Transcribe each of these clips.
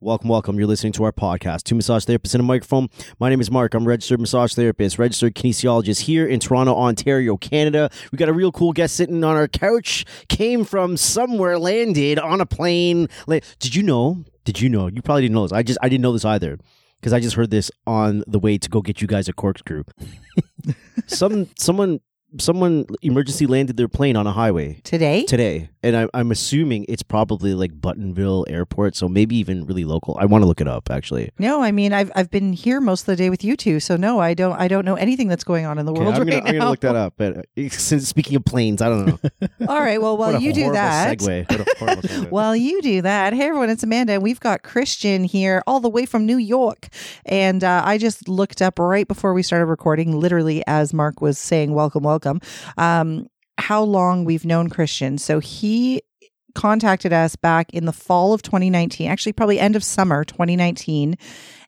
Welcome, welcome. You're listening to our podcast, Two Massage Therapists in a Microphone. My name is Mark. I'm registered massage therapist, registered kinesiologist here in Toronto, Ontario, Canada. We got a real cool guest sitting on our couch. Came from somewhere, landed on a plane. La- Did you know? Did you know? You probably didn't know this. I just I didn't know this either because I just heard this on the way to go get you guys a corkscrew. Some someone someone emergency landed their plane on a highway Today? today, and I, I'm assuming it's probably like Buttonville Airport, so maybe even really local. I want to look it up actually. No, I mean I've I've been here most of the day with you two, so no, I don't I don't know anything that's going on in the world I'm, right gonna, now. I'm gonna look that up. But uh, since speaking of planes, I don't know. All right, well while you do that, segue. What a segue. While you do that, hey everyone, it's Amanda, and we've got Christian here all the way from New York. And uh, I just looked up right before we started recording, literally as Mark was saying, "Welcome, welcome." Um, how long we've known Christian? So he contacted us back in the fall of 2019, actually probably end of summer 2019,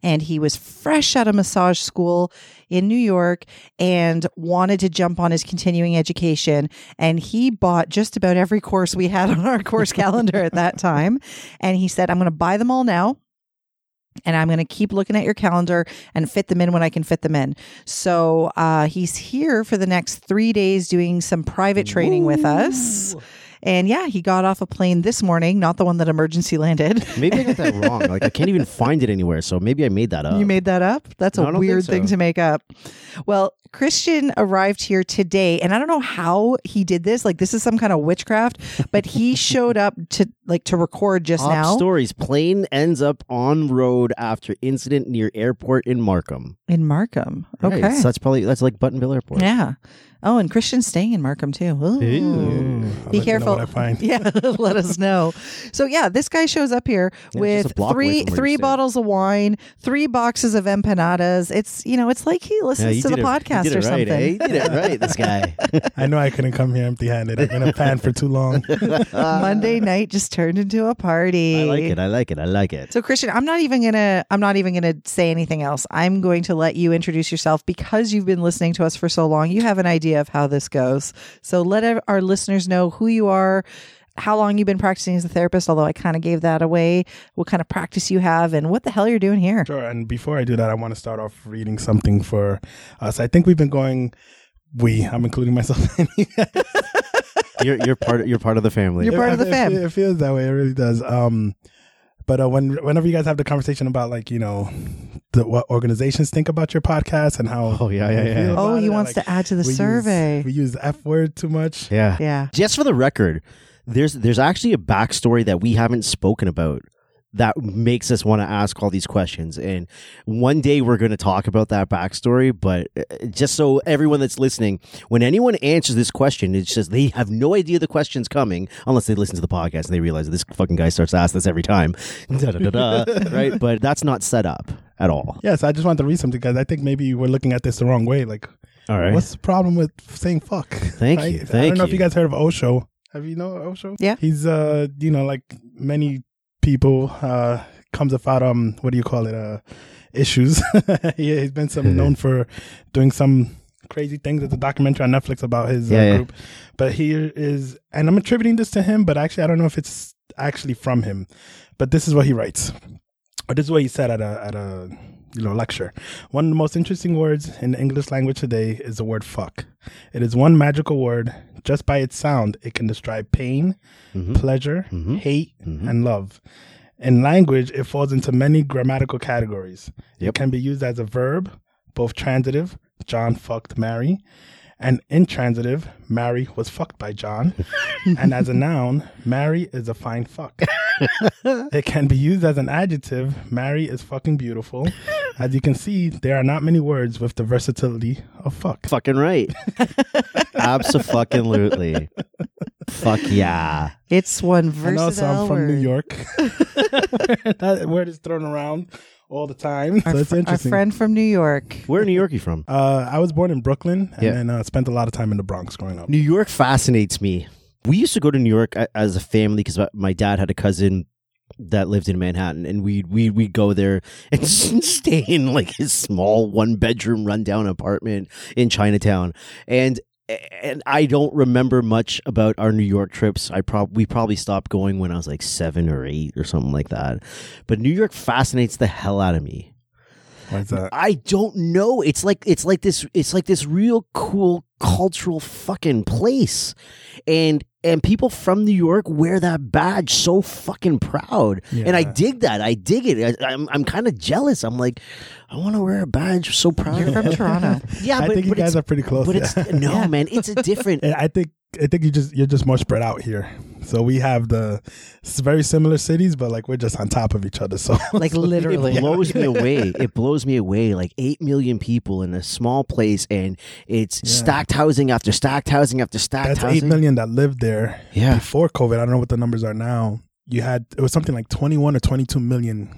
and he was fresh out of massage school in New York and wanted to jump on his continuing education and he bought just about every course we had on our course calendar at that time and he said I'm going to buy them all now and I'm going to keep looking at your calendar and fit them in when I can fit them in. So uh, he's here for the next three days doing some private training with us. And yeah, he got off a plane this morning, not the one that emergency landed. maybe I got that wrong. Like I can't even find it anywhere. So maybe I made that up. You made that up? That's No, I a don't think weird thing to make up. Well, Christian arrived here today, and I don't know how he did this. Like this is some kind of witchcraft, but he showed up to like to record just Top now stories. Plane ends up on road after incident near airport in Markham. in Markham. Right, Okay. so that's probably that's like Buttonville Airport. yeah. Oh, and Christian's staying in Markham too. Ooh. Ew. Be let you know careful. what I find. Yeah, let us know. So yeah, this guy shows up here Yeah, with just a block away three three bottles of wine, three boxes of empanadas. It's you know, it's like he listens you to the did it- podcast you did or it right, something. eh? You did it right, this guy. I know I couldn't come here empty-handed. I've been a fan for too long. Monday night just turned into a party. I like it. I like it. I like it. So Christian, I'm not even gonna I'm not even gonna say anything else. I'm going to let you introduce yourself because you've been listening to us for so long. You have an idea of how this goes. So let our- our listeners know who you are, how long you've been practicing as a therapist, although I kind of gave that away, what kind of practice you have, and what the hell you're doing here. Sure. And before I do that, I want to start off reading something for us. I think we've been going. We, I'm including myself. in You're you're part you're part of the family. You're part of the it, fam. It, it feels that way. It really does. Um, but uh, when whenever you guys have the conversation about like you know the, what organizations think about your podcast and how Oh, yeah, yeah, yeah. Oh, he it, wants like, to add to the we use- survey. we use the F word too much. yeah. yeah. Just for the record, there's there's actually a backstory that we haven't spoken about that makes us want to ask all these questions. And one day we're going to talk about that backstory. But uh, just so everyone that's listening, when anyone answers this question, it's just they have no idea the question's coming unless they listen to the podcast and they realize this fucking guy starts to ask this every time. Right? But that's not set up at all. Yes, I just wanted to read something because I think maybe we're looking at this the wrong way. Like, All right. what's the problem with saying fuck? Thank Right? you. I don't know if you. you guys heard of Osho. Have you know Osho? Yeah. He's uh, you know, like many people uh comes about um what do you call it uh issues. he, he's been some known for doing some crazy things. There's a documentary on Netflix about his uh, Yeah, yeah. group. But he is, and I'm attributing this to him, but actually I don't know if it's actually from him. But this is what he writes, or this is what he said at a at a you know lecture. One of the most interesting words in the English language today is the word fuck. It is one magical word. Just by its sound, it can describe pain, Mhm. pleasure, Mhm. hate, Mhm. and love. In language, it falls into many grammatical categories. Yep. It can be used as a verb, both transitive, John fucked Mary, and intransitive, Mary was fucked by John. and as a noun, Mary is a fine fuck. it can be used as an adjective, Mary is fucking beautiful. As you can see, there are not many words with the versatility of fuck. Fucking right. Absolutely. Fuck yeah. It's one And also, versatile I'm from New word. York. that word is thrown around all the time. Our, so it's fr- our interesting. friend from New York. Where in New York are you from? Uh, I was born in Brooklyn and Yeah. then uh, spent a lot of time in the Bronx growing up. New York fascinates me. We used to go to New York as a family because my dad had a cousin that lived in Manhattan, and we we we go there and stay in like his small one bedroom rundown apartment in Chinatown. And and I don't remember much about our New York trips. I prob we probably stopped going when I was like seven or eight or something like that. But New York fascinates the hell out of me. Why is that? I don't know. It's like it's like this. It's like this real cool cultural fucking place, and and people from New York wear that badge so fucking proud, and I Yeah. dig that. I dig it. I, I'm I'm kind of jealous. I'm like, I want to wear a badge so proud. You're from Toronto. yeah, I but, think you but guys are pretty close. but yeah. it's no man. It's a different. I think I think you just you're just more spread out here. So we have the it's very similar cities, but like we're just on top of each other. So Like so- literally. It blows me away. It blows me away. Like eight million people in a small place, and it's Yeah. stacked housing after stacked housing after stacked That's housing. eight million that lived there Yeah. before COVID. I don't know what the numbers are now. You had it was something like twenty one or twenty two million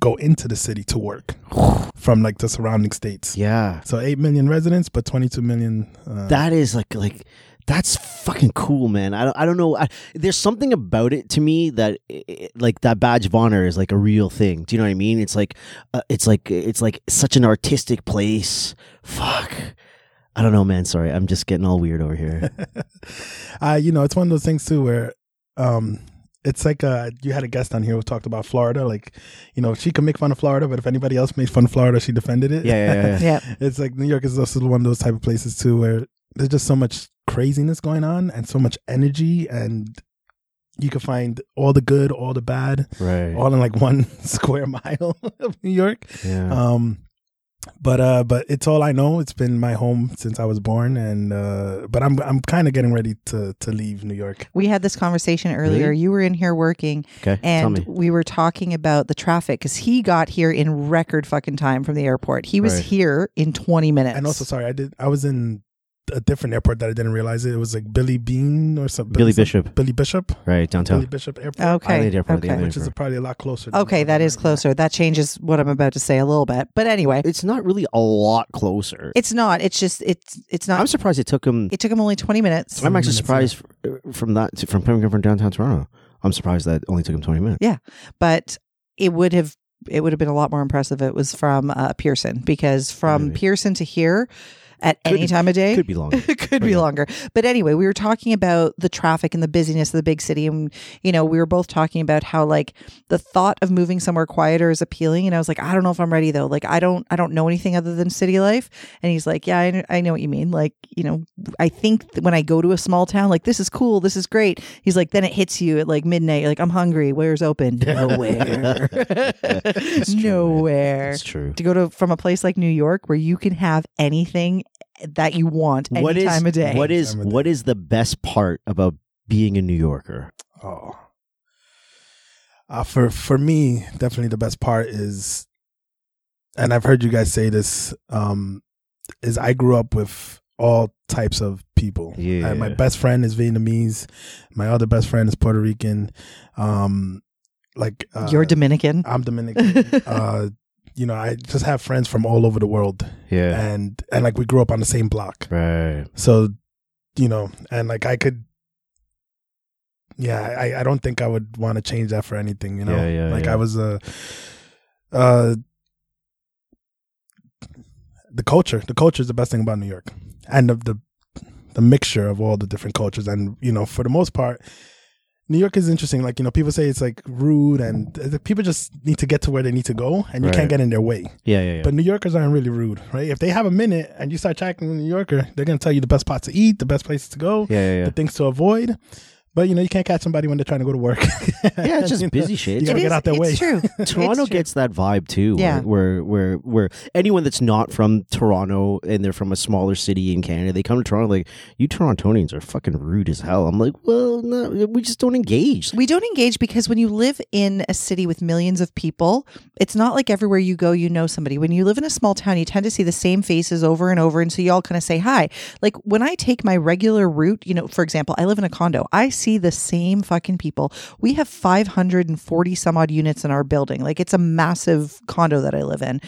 go into the city to work from like the surrounding states. Yeah. So eight million residents, but twenty two million. Uh, That is like like that's fucking cool, man. I don't I don't know. I, there's something about it to me that i- i- like that badge of honor is like a real thing. Do you know what I mean? It's like uh, it's like it's like such an artistic place. Fuck. I don't know, man. Sorry, I'm just getting all weird over here. uh, you know, it's one of those things too where um it's like uh you had a guest on here who talked about Florida. Like, you know, she could make fun of Florida, but if anybody else made fun of Florida, she defended it. Yeah, yeah, yeah. Yeah. it's like New York is also one of those type of places too where there's just so much craziness going on and so much energy and you can find all the good, all the bad, Right. all in like one square mile of New York. Yeah. Um, but uh, but it's all I know. It's been my home since I was born, and uh, but I'm I'm kind of getting ready to to leave New York. We had this conversation earlier. Really? You were in here working, okay. And we were talking about the traffic because he got here in record fucking time from the airport. He was Right. here in 20 minutes. And also, sorry, I did. I was in a different airport that I didn't realize it. It was like Billy Bean or something. Billy Bishop. Billy Bishop. Right downtown. Billy Bishop Airport. okay. Island Airport, okay. Island Which is probably a lot closer. than Okay, that is closer. That changes what I'm about to say a little bit. But anyway, It's not really a lot closer. it's not. It's just it's it's not. I'm surprised it took him. it took him only 20 minutes. I'm actually surprised f- from that to, from coming from downtown Toronto. I'm surprised that only took him 20 minutes. Yeah, but it would have it would have been a lot more impressive if it was from uh, Pearson because from Maybe. Pearson to here at Could- any time of day It Could be longer. it could oh, be Yeah. longer. But anyway, we were talking about the traffic and the busyness of the big city. And, you know, we were both talking about how like the thought of moving somewhere quieter is appealing. And I was like, I don't know if I'm ready though. Like, I don't, I don't know anything other than city life. And he's like, yeah, I, kn- I know what you mean. Like, you know, I think when I go to a small town, like, this is cool. This is great. He's like, then it hits you at like midnight. You're like, I'm hungry. Where's open? Nowhere. Nowhere It's true. to go to from a place like New York where you can have anything that you want any What is time of day. what is Time of day. what is the best part about being a New Yorker? Oh. Uh, for for me, definitely the best part is, and I've heard you guys say this, um, is I grew up with all types of people. Yeah. And my best friend is Vietnamese. My other best friend is Puerto Rican. Um, like uh, You're Dominican. I'm Dominican. uh, you know, I just have friends from all over the world, Yeah. and and like we grew up on the same block. Right. So, you know, and like I could, yeah, I, I don't think I would want to change that for anything, you know? Yeah, yeah, like yeah. I was a, uh, the culture, the culture is the best thing about New York and the, the, the mixture of all the different cultures. And, you know, for the most part, New York is interesting. Like, you know, people say it's like rude and uh, people just need to get to where they need to go and you Right. can't get in their way. Yeah, yeah, yeah. But New Yorkers aren't really rude, right? If they have a minute and you start chatting with a New Yorker, they're going to tell you the best spots to eat, the best places to go, yeah, yeah, yeah. the things to avoid. But you know, you can't catch somebody when they're trying to go to work. Yeah, it's just You know, busy shit. You gotta It get is- out their way. It's true. Toronto It's true. gets that vibe too. Yeah. Where, where, where, where anyone that's not from Toronto and they're from a smaller city in Canada, they come to Toronto like, you Torontonians are fucking rude as hell. I'm like, well, no, we just don't engage. We don't engage because when you live in a city with millions of people, it's not like everywhere you go, you know somebody. When you live in a small town, you tend to see the same faces over and over. And so you all kind of say hi. Like when I take my regular route, you know, for example, I live in a condo, I see the same fucking people. We have 540 some odd units in our building. Like it's a massive condo that I live in.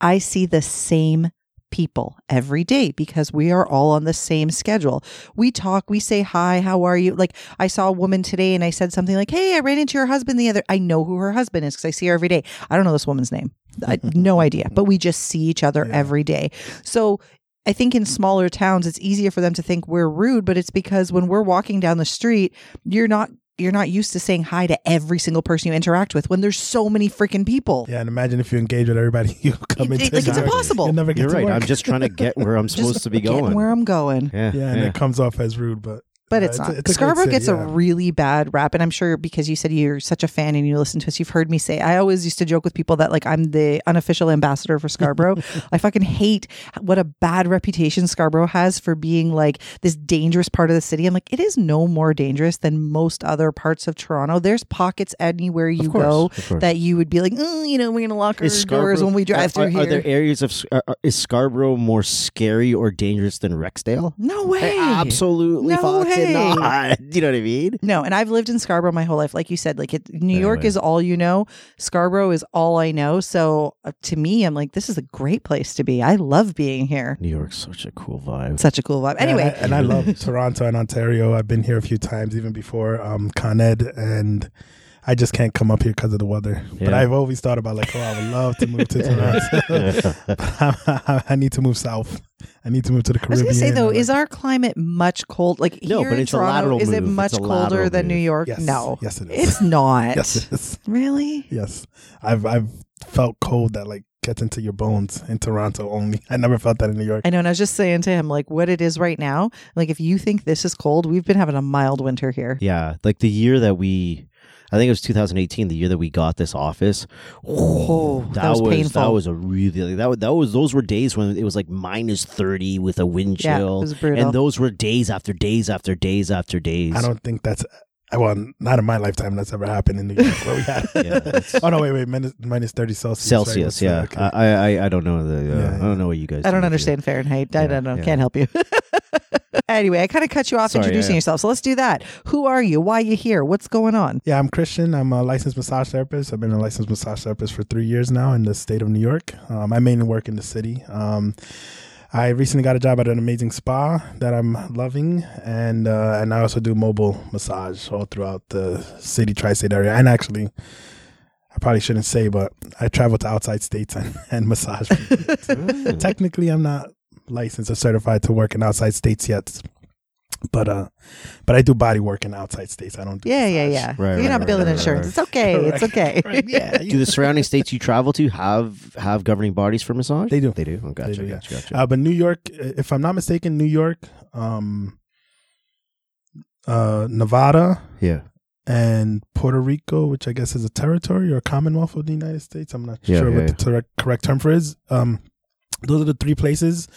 I see the same people every day because we are all on the same schedule. We talk, we say hi, how are you? Like I saw a woman today and I said something like, "Hey, I ran into your husband the other I know who her husband is cuz I see her every day. I don't know this woman's name. I no idea, but we just see each other Yeah. every day. So I think in smaller towns it's easier for them to think we're rude, but it's because when we're walking down the street, you're not you're not used to saying hi to every single person you interact with when there's so many freaking people. Yeah, and imagine if you engage with everybody you come It- into. like, it's New impossible. You'll never get You're to right. work. I'm just trying to get where I'm supposed Just to be going. where I'm going. yeah, yeah, and it comes off as rude, but But uh, it's not. a great Scarborough city, gets a really bad rap, and I'm sure because you said you're such a fan and you listen to us, you've heard me say. I always used to joke with people that like I'm the unofficial ambassador for Scarborough. I fucking hate what a bad reputation Scarborough has for being like this dangerous part of the city. I'm like, it is no more dangerous than most other parts of Toronto. There's pockets anywhere you course, go that you would be like, "Mm, you know, we're gonna lock our doors when we drive through are, here. are there areas of are- is Scarborough more scary or dangerous than Rexdale? no way, Absolutely No fucking not. You know what I mean? No, and I've lived in Scarborough my whole life. Like you said, like it, New Yeah, York is all you know. Scarborough is all I know. So uh, to me, I'm like, this is a great place to be. I love being here. New York's such a cool vibe. Such a cool vibe. Yeah, and I- Anyway, and I, love Toronto and Ontario. I've been here a few times, even before um, Con Ed, and I just can't come up here because of the weather. But I've always thought about like, oh, I would love to move to Toronto. I, I need to move south. I need to move to the Caribbean. I was gonna say though, like- is our climate much cold? Like No, here but in it's a Toronto, lateral is it move. much colder lateral than New. York? yes, No, yes, it is. it's not. yes, it is. Really? Yes, I've I've felt cold that like gets into your bones in Toronto. Only I never felt that in New York. I know, and I was just saying to him, like, what it is right now. Like, if you think this is cold, we've been having a mild winter here. Yeah, like the year that we, I think it was 2018, the year that we got this office. Oh, that was That painful. was a really that was, that was those were days when it was like minus 30 with a wind chill. Yeah, it chill, was brutal. and those were days after days after days after days. I don't think that's well, not in my lifetime. That's ever happened in New York where we had. Yeah, oh no, wait, wait, minus, minus thirty Celsius. Celsius, What's yeah. Okay. I, I I don't know the uh, Yeah, I don't know what you guys. I don't do. understand Fahrenheit. I Yeah, don't know. yeah. Can't help you. anyway, I kind of cut you off Sorry, introducing yeah. yourself. So let's do that. Who are you? Why are you here? What's going on? yeah, I'm Christian. I'm a licensed massage therapist. I've been a licensed massage therapist for three years now in the state of New York. Um, I mainly work in the city. Um, I recently got a job at an amazing spa that I'm loving, and uh, and I also do mobile massage all throughout the city, tri-state area, and actually. I probably shouldn't say, but I travel to outside states and, and massage. people. Technically, I'm not licensed or certified to work in outside states yet, but uh, but I do body work in outside states. I don't do Yeah, yeah, massage. yeah. Right, You're right, not right, billing right, insurance. right. It's okay. It's okay. Right, yeah, Do the surrounding states you travel to have have governing bodies for massage? They do. They do. Oh, gotcha, do, yeah. gotcha, gotcha. Uh, but New York, if I'm not mistaken, New York, um, uh, Nevada, yeah. and Puerto Rico, which I guess is a territory or a commonwealth of the United States. I'm not Yeah, sure yeah, what the correct, correct term for is. Um, those are the three places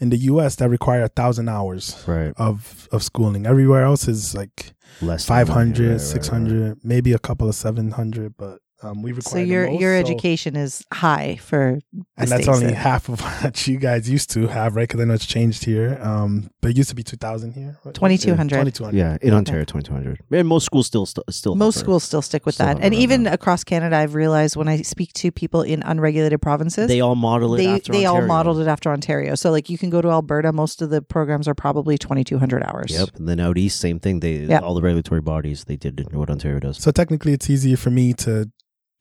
in the U.S. that require a thousand hours Right. of of schooling. Everywhere else is like Less than- 500, right, right, right. 600, maybe a couple of 700, but um, we require So the your most, your so- education is high for the and that's only then. half of what you guys used to have, right? Because I know it's changed here. Um, but it used to be 2,000 here. What- 2200. 2200. Yeah, in Ontario, twenty two hundred. And most schools still st- still Most offer- schools still stick with Still that. And even now. across Canada, I've realized when I speak to people in unregulated provinces, They all model it they, after they all modeled it after Ontario. So like you can go to Alberta, most of the programs are probably 2200 hours. Yep. And then out east, same thing. They Yeah. all the regulatory bodies they did what Ontario does. So technically, it's easier for me to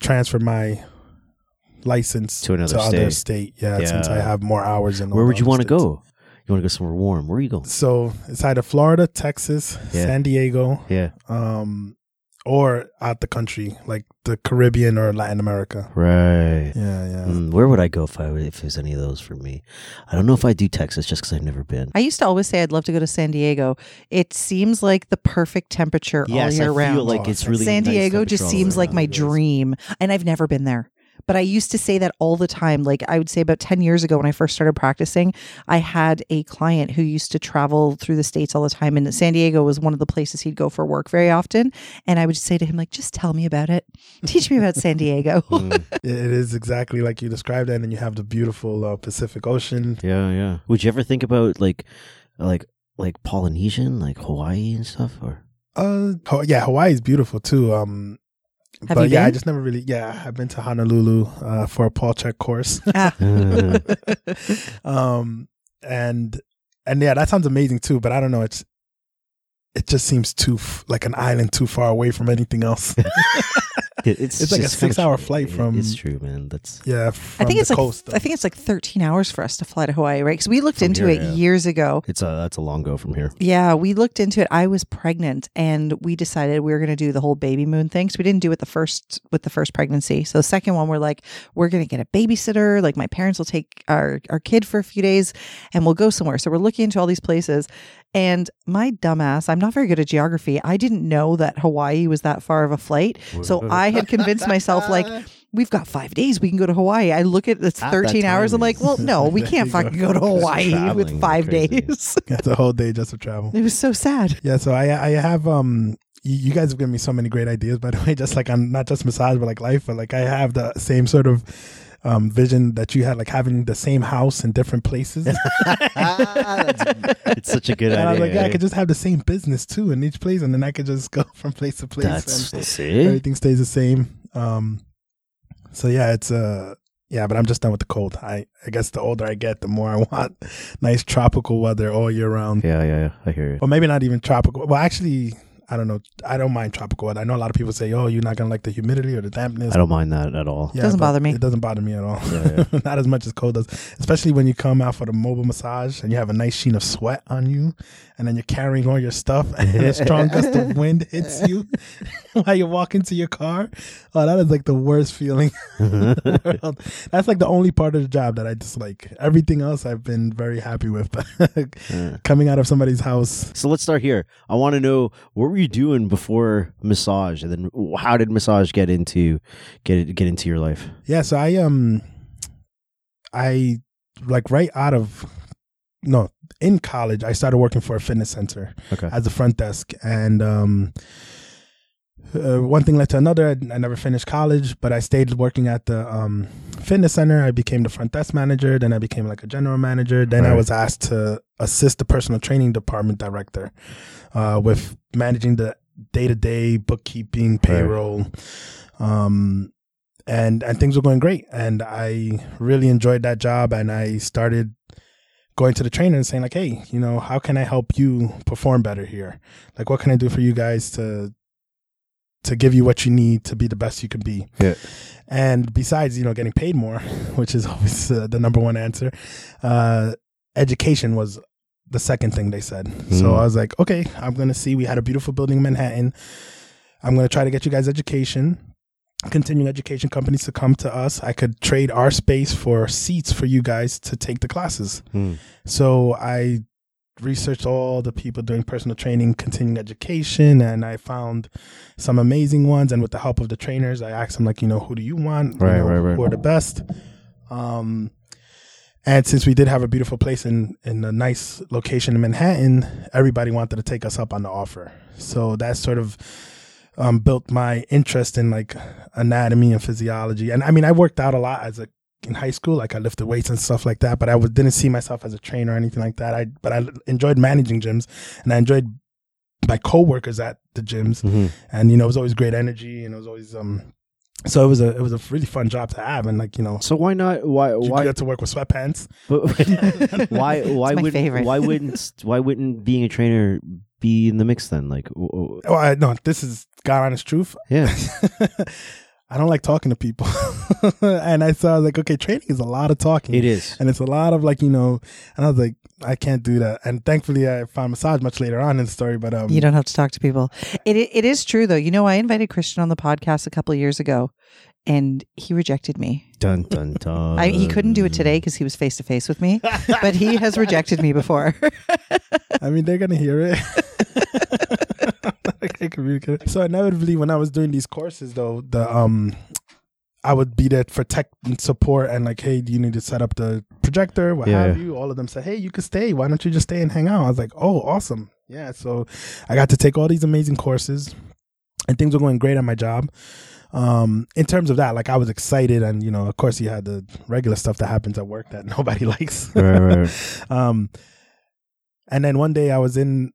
transfer my license To another other state. state. Yeah, since I have more hours. In Where would you want to go? You want to go somewhere warm? Where are you going? So it's either Florida, Texas, Yeah. San Diego, Yeah. um, or out the country, like the Caribbean or Latin America. Right. Yeah, yeah. Mm, where would I go if I if there's any of those for me? I don't know if I do Texas just because I've never been. I used to always say I'd love to go to San Diego. It seems like the perfect temperature all year I feel round. like Oh, it's San really San nice Diego just seems like my It is. dream, and I've never been there. But I used to say that all the time. Like I would say about 10 years ago when I first started practicing, I had a client who used to travel through the States all the time. And San Diego was one of the places he'd go for work very often. And I would say to him, like, just tell me about it. Teach me about San Diego. Mm, It it is exactly like you described it, and then you have the beautiful uh, Pacific Ocean. yeah, yeah. Would you ever think about like, like, like Polynesian, like Hawaii and stuff? Or Uh, yeah, Hawaii is beautiful too. Um, Have but you yeah, I just never really. Yeah, I've been to Honolulu uh, for a Paul Chek course. Ah. um, and and yeah, that sounds amazing too. But I don't know. It's it just seems too f- like an island too far away from anything else. it's, It's like a six-hour flight from- It's true, man. That's Yeah, I think the it's like coast. I think it's like 13 hours for us to fly to Hawaii, right? Because we looked From into here, it yeah. years ago. it's a that's a long go from here. Yeah, we looked into it. I was pregnant, and we decided we were going to do the whole baby moon thing. So we didn't do it the first with the first pregnancy. So the second one, we're like, we're going to get a babysitter. Like my parents will take our our kid for a few days, and we'll go somewhere. So we're looking into all these places. And my dumbass, I'm not very good at geography. I didn't know that Hawaii was that far of a flight. So I had convinced myself, like, we've got five days. We can go to Hawaii. I look at it's At 13 hours. I'm like, well, no, we can't you go. fucking go to Hawaii with five crazy. days. That's a whole day just to travel. it was so sad. Yeah, so I I have um you you guys have given me so many great ideas by the way, just like on not just massage but like life, but like I have the same sort of um vision that you had, like having the same house in different places. it's such a good I was idea. like, yeah, I eh? could just have the same business too in each place, and then I could just go from place to place. That's and see. everything stays the same. Um, so yeah, it's uh yeah, but I'm just done with the cold. I I guess the older I get, the more I want nice tropical weather all year round. Yeah, yeah, yeah. I hear you. Or maybe not even tropical. Well, actually, I don't know. I don't mind tropical weather. I know a lot of people say, "Oh, you're not gonna like the humidity or the dampness." I don't mind that at all. Yeah, Doesn't bother me. It doesn't bother me at all. Yeah, not as much as cold does. Especially when you come out for the mobile massage and you have a nice sheen of sweat on you, and then you're carrying all your stuff, and a strong gust of wind hits you while you walk into your car. Oh, that is like the worst feeling. in the world. That's like the only part of the job that I dislike. Everything else I've been very happy with. But Yeah. coming out of somebody's house So let's start here. I want to know what were you doing before massage, and then how did massage get into get get into your life? Yeah, so I um I like right out of no, in college I started working for a fitness center Okay. as a front desk and um uh, one thing led to another. I, I never finished college, but I stayed working at the um, fitness center. I became the front desk manager. Then I became like a general manager. Then I was asked to assist the personal training department director uh, with managing the day to day bookkeeping, payroll, um, and and things were going great. And I really enjoyed that job. And I started going to the trainer and saying like, hey, you know, how can I help you perform better here? Like, what can I do for you guys to to give you what you need to be the best you can be? Yeah. And besides, you know, getting paid more, which is always uh, the number one answer, uh, education was the second thing they said. So Mm. I was like, okay, I'm going to see. We had a beautiful building in Manhattan. I'm going to try to get you guys education, continuing education companies to come to us. I could trade our space for seats for you guys to take the classes. Hmm. So I researched all the people doing personal training, continuing education, and I found some amazing ones. And with the help of the trainers, I asked them like, you know, who do you want? You Right, know, right, right. Who are the best? Um, and since we did have a beautiful place in in a nice location in Manhattan, everybody wanted to take us up on the offer. So that sort of um, built my interest in like anatomy and physiology. And I mean, I worked out a lot as a in high school, like I lifted weights and stuff like that. But I w- didn't see myself as a trainer or anything like that. I but I enjoyed managing gyms, and I enjoyed my coworkers at the gyms. Mhm. And you know, it was always great energy, and it was always um. So it was a it was a really fun job to have, and like you know, So why not? Why you why get to work with sweatpants. but, why why my would favorite. why wouldn't why wouldn't being a trainer be in the mix then? Like, w- w- Oh, I, no, this is God honest truth. yeah, I don't like talking to people, and I saw I was like, okay, training is a lot of talking. it is. and it's a lot of like you know and i was like i can't do that and thankfully i found massage much later on in the story but um You don't have to talk to people. It it is true though. You know, I invited Christian on the podcast a couple of years ago, and he rejected me. Dun dun dun. I, he couldn't do it today because he was face to face with me, but he has rejected me before. i mean they're gonna hear it I can't communicate. so inevitably when i was doing these courses though the um I would be there for tech and support and like, hey, do you need to set up the projector? What Yeah. have you? All of them said, hey, you can stay. Why don't you just stay and hang out? I was like, oh, awesome. Yeah. So I got to take all these amazing courses and things were going great at my job. Um, in terms of that, like I was excited and, you know, of course you had the regular stuff that happens at work that nobody likes. Right, right. um, and then one day I was in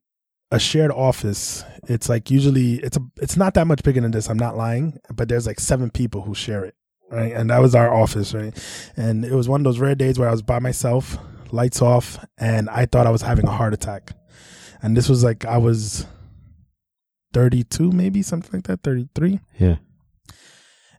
a shared office. It's like usually it's a it's not that much bigger than this. I'm not lying, but there's like seven people who share it, right? And that was our office, right? And it was one of those rare days where I was by myself, lights off, and I thought I was having a heart attack. And this was like I was 32, maybe something like that, 33. Yeah.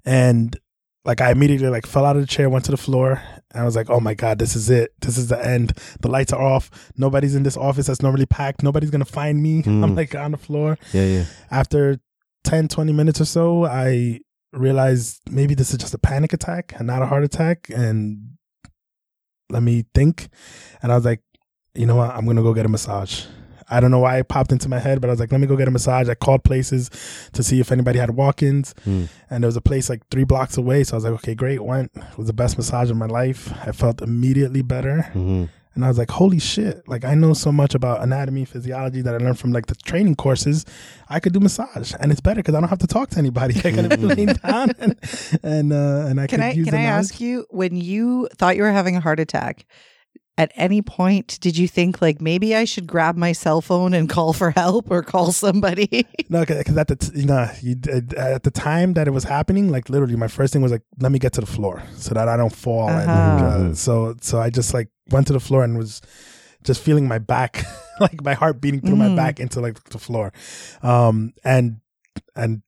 and like I immediately like fell out of the chair, went to the floor, and I was like, "Oh my god, this is it. This is the end. The lights are off. Nobody's in this office that's normally packed. Nobody's gonna find me. Mm. I'm like on the floor." Yeah, yeah. After 10, 20 minutes or so, I realized maybe this is just a panic attack and not a heart attack. And let me think. And I was like, you know what? I'm gonna go get a massage. I don't know why it popped into my head, but I was like, let me go get a massage. I called places to see if anybody had walk-ins, Hmm. and there was a place like three blocks away. So I was like, okay, great. Went. It was the best massage of my life. I felt immediately better, hmm and I was like, holy shit! Like I know so much about anatomy, physiology that I learned from like the training courses. I could do massage, and it's better because I don't have to talk to anybody. I can be laying down, and and uh, and I Can could I use can the I ask you when you thought you were having a heart attack? At any point, did you think like maybe I should grab my cell phone and call for help or call somebody? No, because at the t- you know you, at the time that it was happening, like literally, my first thing was like, let me get to the floor so that I don't fall. Uh-huh. uh, so so I just like went to the floor and was just feeling my back, like my heart beating through my Mm. back into like the floor, um, and and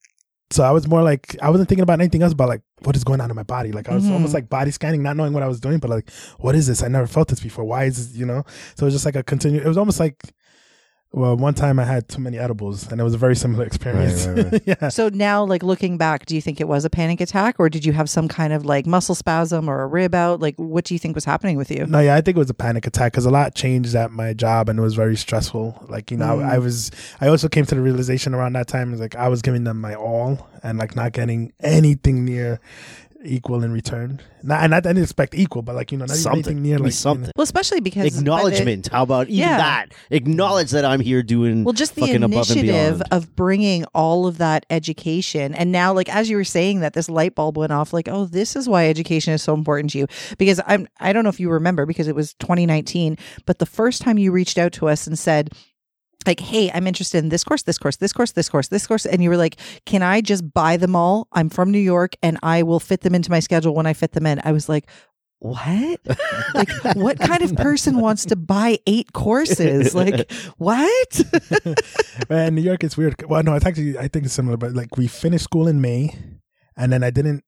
so I was more like I wasn't thinking about anything else but like what is going on in my body. Like I was Mhm. almost like body scanning, not knowing what I was doing, but like what is this? I never felt this before. Why is this? You know? So it was just like a continue. It was almost like. Well, one time I had too many edibles, and it was a very similar experience. right, right. yeah, so now, like looking back, do you think it was a panic attack or did you have some kind of like muscle spasm or a rib out? Like, what do you think was happening with you? No, yeah, I think it was a panic attack because a lot changed at my job and it was very stressful. Like, you know, Mm. I, I was, I also came to the realization around that time is like I was giving them my all and like not getting anything near equal in return. Not, and I didn't expect equal, but like, you know, not even Something. anything near Give me like you something. know- Well, especially because by the- uh, Acknowledgement. How about even Yeah. that? Acknowledge that I'm here doing Well, just the fucking initiative of bringing all of that education. And now, like, as you were saying that, this light bulb went off, like, oh, this is why education is so important to you. Because I'm, I don't know if you remember, because it was 2019, but the first time you reached out to us and said, like, hey, I'm interested in this course, this course, this course, this course, this course. And you were like, can I just buy them all? I'm from New York and I will fit them into my schedule when I fit them in. I was like, what? like, what kind of person wants to buy eight courses? Like, what? Man, New York is weird. Well, no, it's actually I think it's similar, but like we finished school in May, and then I didn't,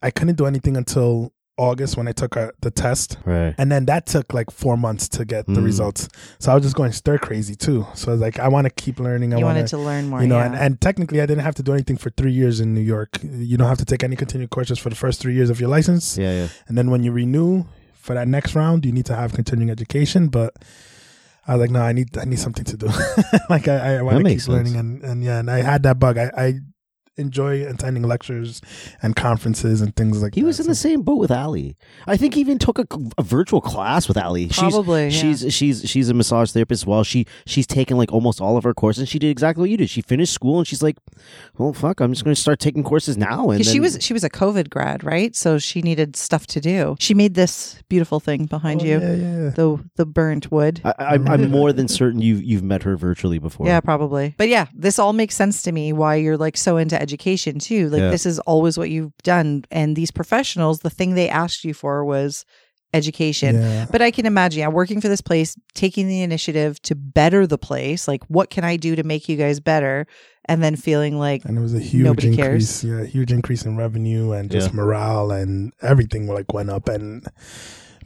I couldn't do anything until August when I took uh, the test, Right. and then that took like four months to get the Mm. results. So I was just going stir crazy too. So I was like, I want to keep learning. I you want wanted to learn more. you know, yeah. and, and technically I didn't have to do anything for three years in New York. You don't have to take any continuing courses for the first three years of your license, Yeah, yeah. and then when you renew for that next round, you need to have continuing education. But I was like, no, I need I need something to do. like I, I want to makes keep learning, and, and yeah, and I had that bug. I, I enjoy attending lectures and conferences and things like He that. was in the same boat with Ali. I think he even took a, a virtual class with Ali. Probably, yeah. She's she's she's she's a massage therapist as well. She she's taken like almost all of her courses. And she did exactly what you did. She finished school and she's like, "Well, fuck, I'm just going to start taking courses now." And Because she was she was a COVID grad, right? So she needed stuff to do. She made this beautiful thing behind Oh, you, Yeah, yeah, yeah. the the burnt wood. I, I'm I'm more than certain you've you've met her virtually before. Yeah, probably. But yeah, this all makes sense to me why you're like so into education too. Like Yeah. this is always what you've done. And these professionals, the thing they asked you for was education. Yeah. But I can imagine, yeah, working for this place, taking the initiative to better the place. Like, what can I do to make you guys better? And then feeling like, And it was a huge Nobody cares. increase, yeah, huge increase in revenue and just Yeah. morale and everything like went up. And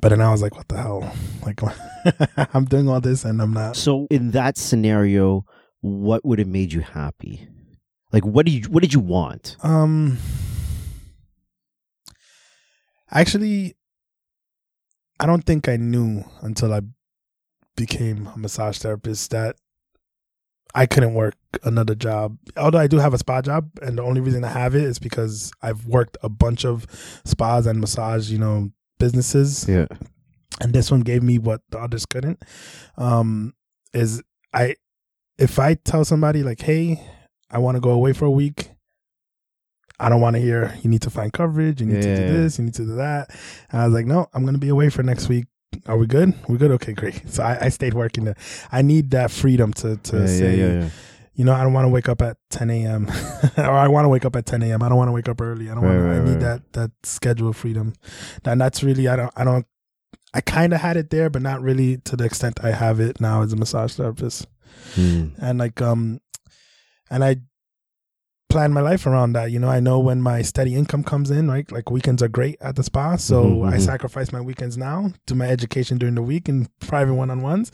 but then I was like, what the hell? Like I'm doing all this and I'm not. So in that scenario, what would have made you happy? Like what do you what did you want? Um, actually, I don't think I knew until I became a massage therapist that I couldn't work another job. Although I do have a spa job, and the only reason I have it is because I've worked a bunch of spas and massage, you know, businesses, Yeah. and this one gave me what the others couldn't. Um, is I if I tell somebody like, "Hey, I want to go away for a week," I don't want to hear you need to find coverage, you need to do this, you need to do that. And I was like, "No, I'm going to be away for next week." Are we good? We're good. Okay, great. So I, I stayed working there. I need that freedom to to yeah, say, yeah, yeah, yeah. you know, I don't want to wake up at 10 a.m. or I want to wake up at 10 a.m. I don't want to wake up early. I don't Right, want. right, I need right. that that schedule freedom. And that's really I don't I don't I kind of had it there, but not really to the extent I have it now as a massage therapist. Hmm. And like um, and I plan my life around that. You know, I know when my steady income comes in, right? Like weekends are great at the spa. So Mhm, I mhm. sacrifice my weekends now, do my education during the week and private one on ones.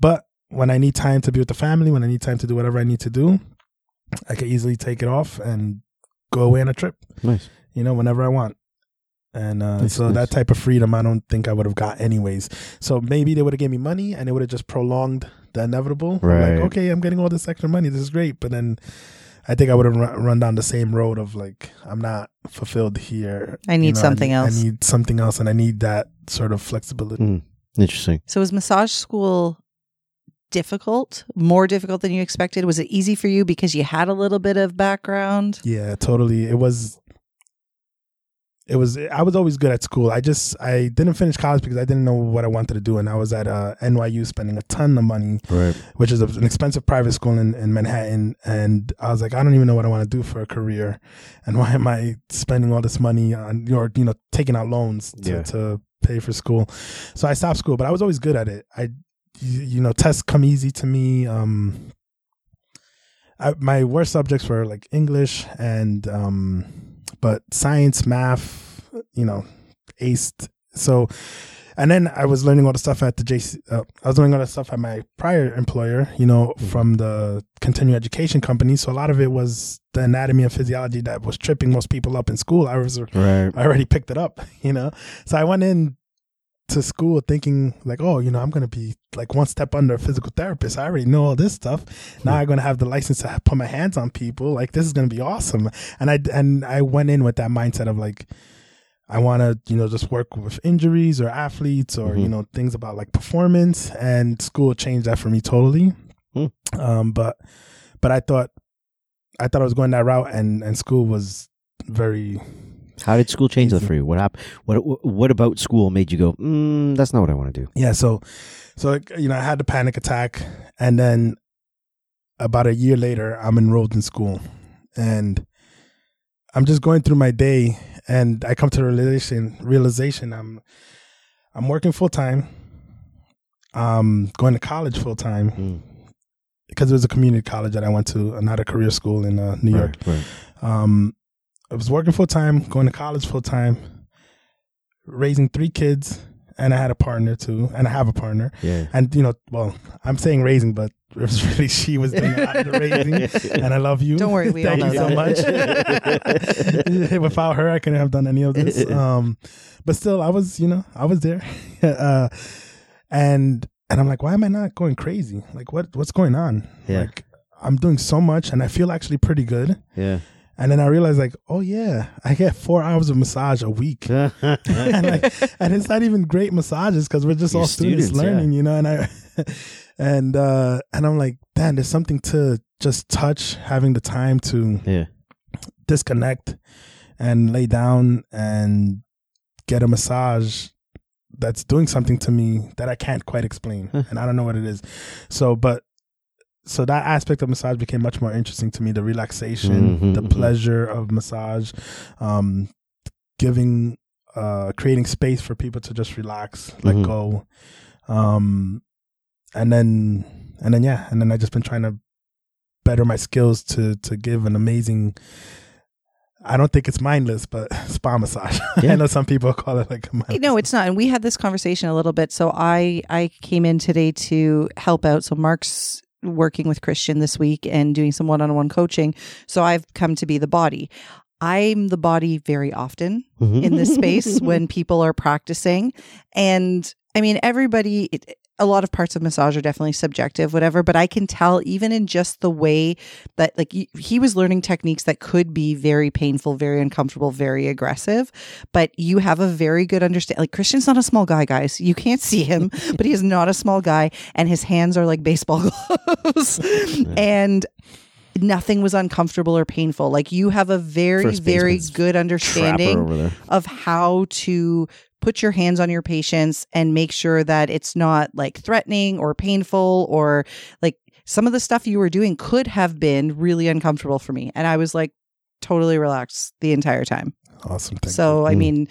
But when I need time to be with the family, when I need time to do whatever I need to do, I can easily take it off and go away on a trip, Nice. you know, whenever I want. And uh, so nice. that type of freedom, I don't think I would have got anyways. So maybe they would have gave me money and it would have just prolonged the inevitable. Right. Like, okay, I'm getting all this extra money. This is great. But then I think I would have run, run down the same road of like, I'm not fulfilled here. I need know, something I need, else. I need something else and I need that sort of flexibility. Mm. Interesting. So was massage school difficult? More difficult than you expected? Was it easy for you because you had a little bit of background? Yeah, totally. It was. It was. I was always good at school. I just I didn't finish college because I didn't know what I wanted to do, and I was at uh, NYU spending a ton of money, Right. which is a, an expensive private school in, in Manhattan. And I was like, I don't even know what I want to do for a career, and why am I spending all this money on or you know taking out loans to, Yeah. to pay for school? So I stopped school, but I was always good at it. I, you you know, tests come easy to me. Um, I, my worst subjects were like English and um, but science, math, you know, aced. So, and then I was learning all the stuff at the JC. Uh, I was learning all the stuff at my prior employer, you know, from the continuing education company. So a lot of it was the anatomy and physiology that was tripping most people up in school. I was Right. I already picked it up, you know. So I went in to school thinking like, oh, you know, I'm gonna be like one step under a physical therapist. I already know all this stuff. Now I'm gonna have the license to put my hands on people. Like this is gonna be awesome. And I and I went in with that mindset of like, I want to you know just work with injuries or athletes or Mhm. you know things about like performance. And school changed that for me totally. Hmm. Um, but but I thought I thought I was going that route, and and school was very How did school change that for you? What happened? What What about school made you go? Mm, that's not what I want to do. Yeah, so so you know, I had the panic attack and then about a year later I'm enrolled in school and I'm just going through my day and I come to the realization realization I'm I'm working full time. I'm going to college full time Mm. because it was a community college that I went to, not a career school in uh, New York. Right. right. Um, I was working full time, going to college full time, raising three kids, and I had a partner too, and I have a partner. Yeah. And you know, well, I'm saying raising, but it was really she was doing a lot of the raising. And I love you. Don't worry, we all Thank you know so much. Without her, I couldn't have done any of this. Um, but still, I was, you know, I was there, uh, and and I'm like, why am I not going crazy? Like, what what's going on? Yeah. Like, I'm doing so much, and I feel actually pretty good. Yeah. And then I realized, like, oh yeah, I get four hours of massage a week, and, like, and it's not even great massages because we're just You're all students, students, yeah. learning, you know. And I, and uh, and I'm like, damn, there's something to just touch, having the time to yeah. disconnect and lay down and get a massage that's doing something to me that I can't quite explain, and I don't know what it is. So, but so that aspect of massage became much more interesting to me the relaxation Mhm, the mhm. pleasure of massage um giving uh creating space for people to just relax let Mhm. go um and then and then yeah and then i just been trying to better my skills to to give an amazing I don't think it's mindless, but spa massage. Yeah. I know some people call it like a mindless. No, it's not. And we had this conversation a little bit. So I I came in today to help out. So Mark's working with Christian this week and doing some one-on-one coaching. So I've come to be the body. I'm the body very often mm-hmm. in this space when people are practicing. And I mean, everybody, it, a lot of parts of massage are definitely subjective, whatever, but I can tell even in just the way that, like, he was learning techniques that could be very painful, very uncomfortable, very aggressive, but you have a very good understanding. Like, Christian's not a small guy, guys. You can't see him, but he is not a small guy, and his hands are like baseball gloves. and nothing was uncomfortable or painful. Like, you have a very, very good understanding of how to put your hands on your patients and make sure that it's not like threatening or painful or like some of the stuff you were doing could have been really uncomfortable for me and i was like totally relaxed the entire time Awesome. Thank so i Mm. mean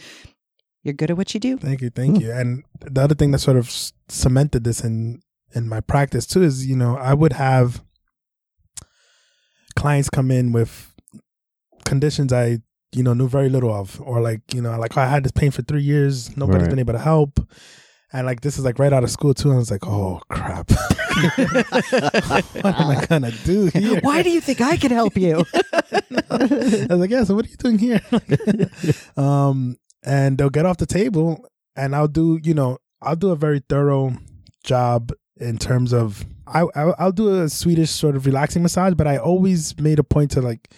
you're good at what you do Thank you, thank you. And the other thing that sort of cemented this in in my practice too is, you know, I would have clients come in with conditions I you know knew very little of, or like you know like I had this pain for three years, nobody's Right. been able to help. And like this is like right out of school too, and I was like, "Oh crap, what am I gonna do here?" Why do you think I can help you? I was like, yeah. So what are you doing here? um, and they'll get off the table, and I'll do, you know, I'll do a very thorough job in terms of I, I I'll do a Swedish sort of relaxing massage, but I always made a point to like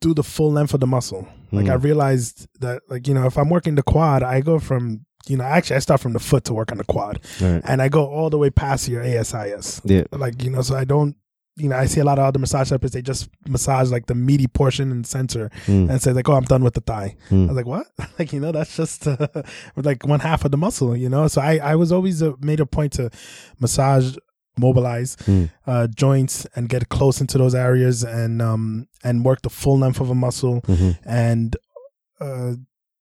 do the full length of the muscle. Like Mm. I realized that, like you know, if I'm working the quad, I go from you know, actually I start from the foot to work on the quad, Right. and I go all the way past your ASIS Yeah. like you know so i don't you know i see a lot of other massage therapists they just massage like the meaty portion and center, Mm. and say like oh i'm done with the thigh i Mm. was like what like you know that's just uh, like one half of the muscle you know so i i was always uh, made a point to massage mobilize Mm. uh joints and get close into those areas and um and work the full length of a muscle Mhm. and uh,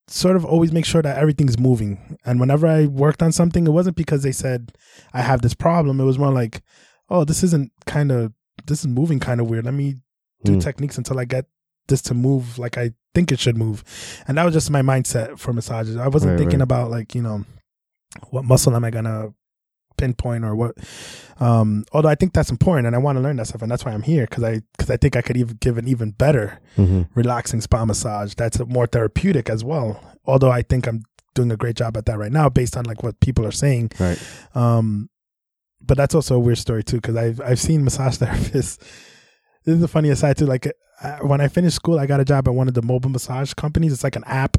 sort of always make sure that everything's moving. And whenever I worked on something, it wasn't because they said I have this problem. It was more like, oh, this isn't kind of this is moving kind of weird. Let me do Mm. techniques until I get this to move like I think it should move. And that was just my mindset for massages. I wasn't Right, thinking right. about like you know what muscle am I gonna pinpoint or what um although i think that's important and i want to learn that stuff and that's why i'm here because i because i think i could even give an even better Mhm. relaxing spa massage that's more therapeutic as well although i think i'm doing a great job at that right now based on like what people are saying Right. um but that's also a weird story too because i've i've seen massage therapists this is the funniest side too like uh, when i finished school i got a job at one of the mobile massage companies it's like an app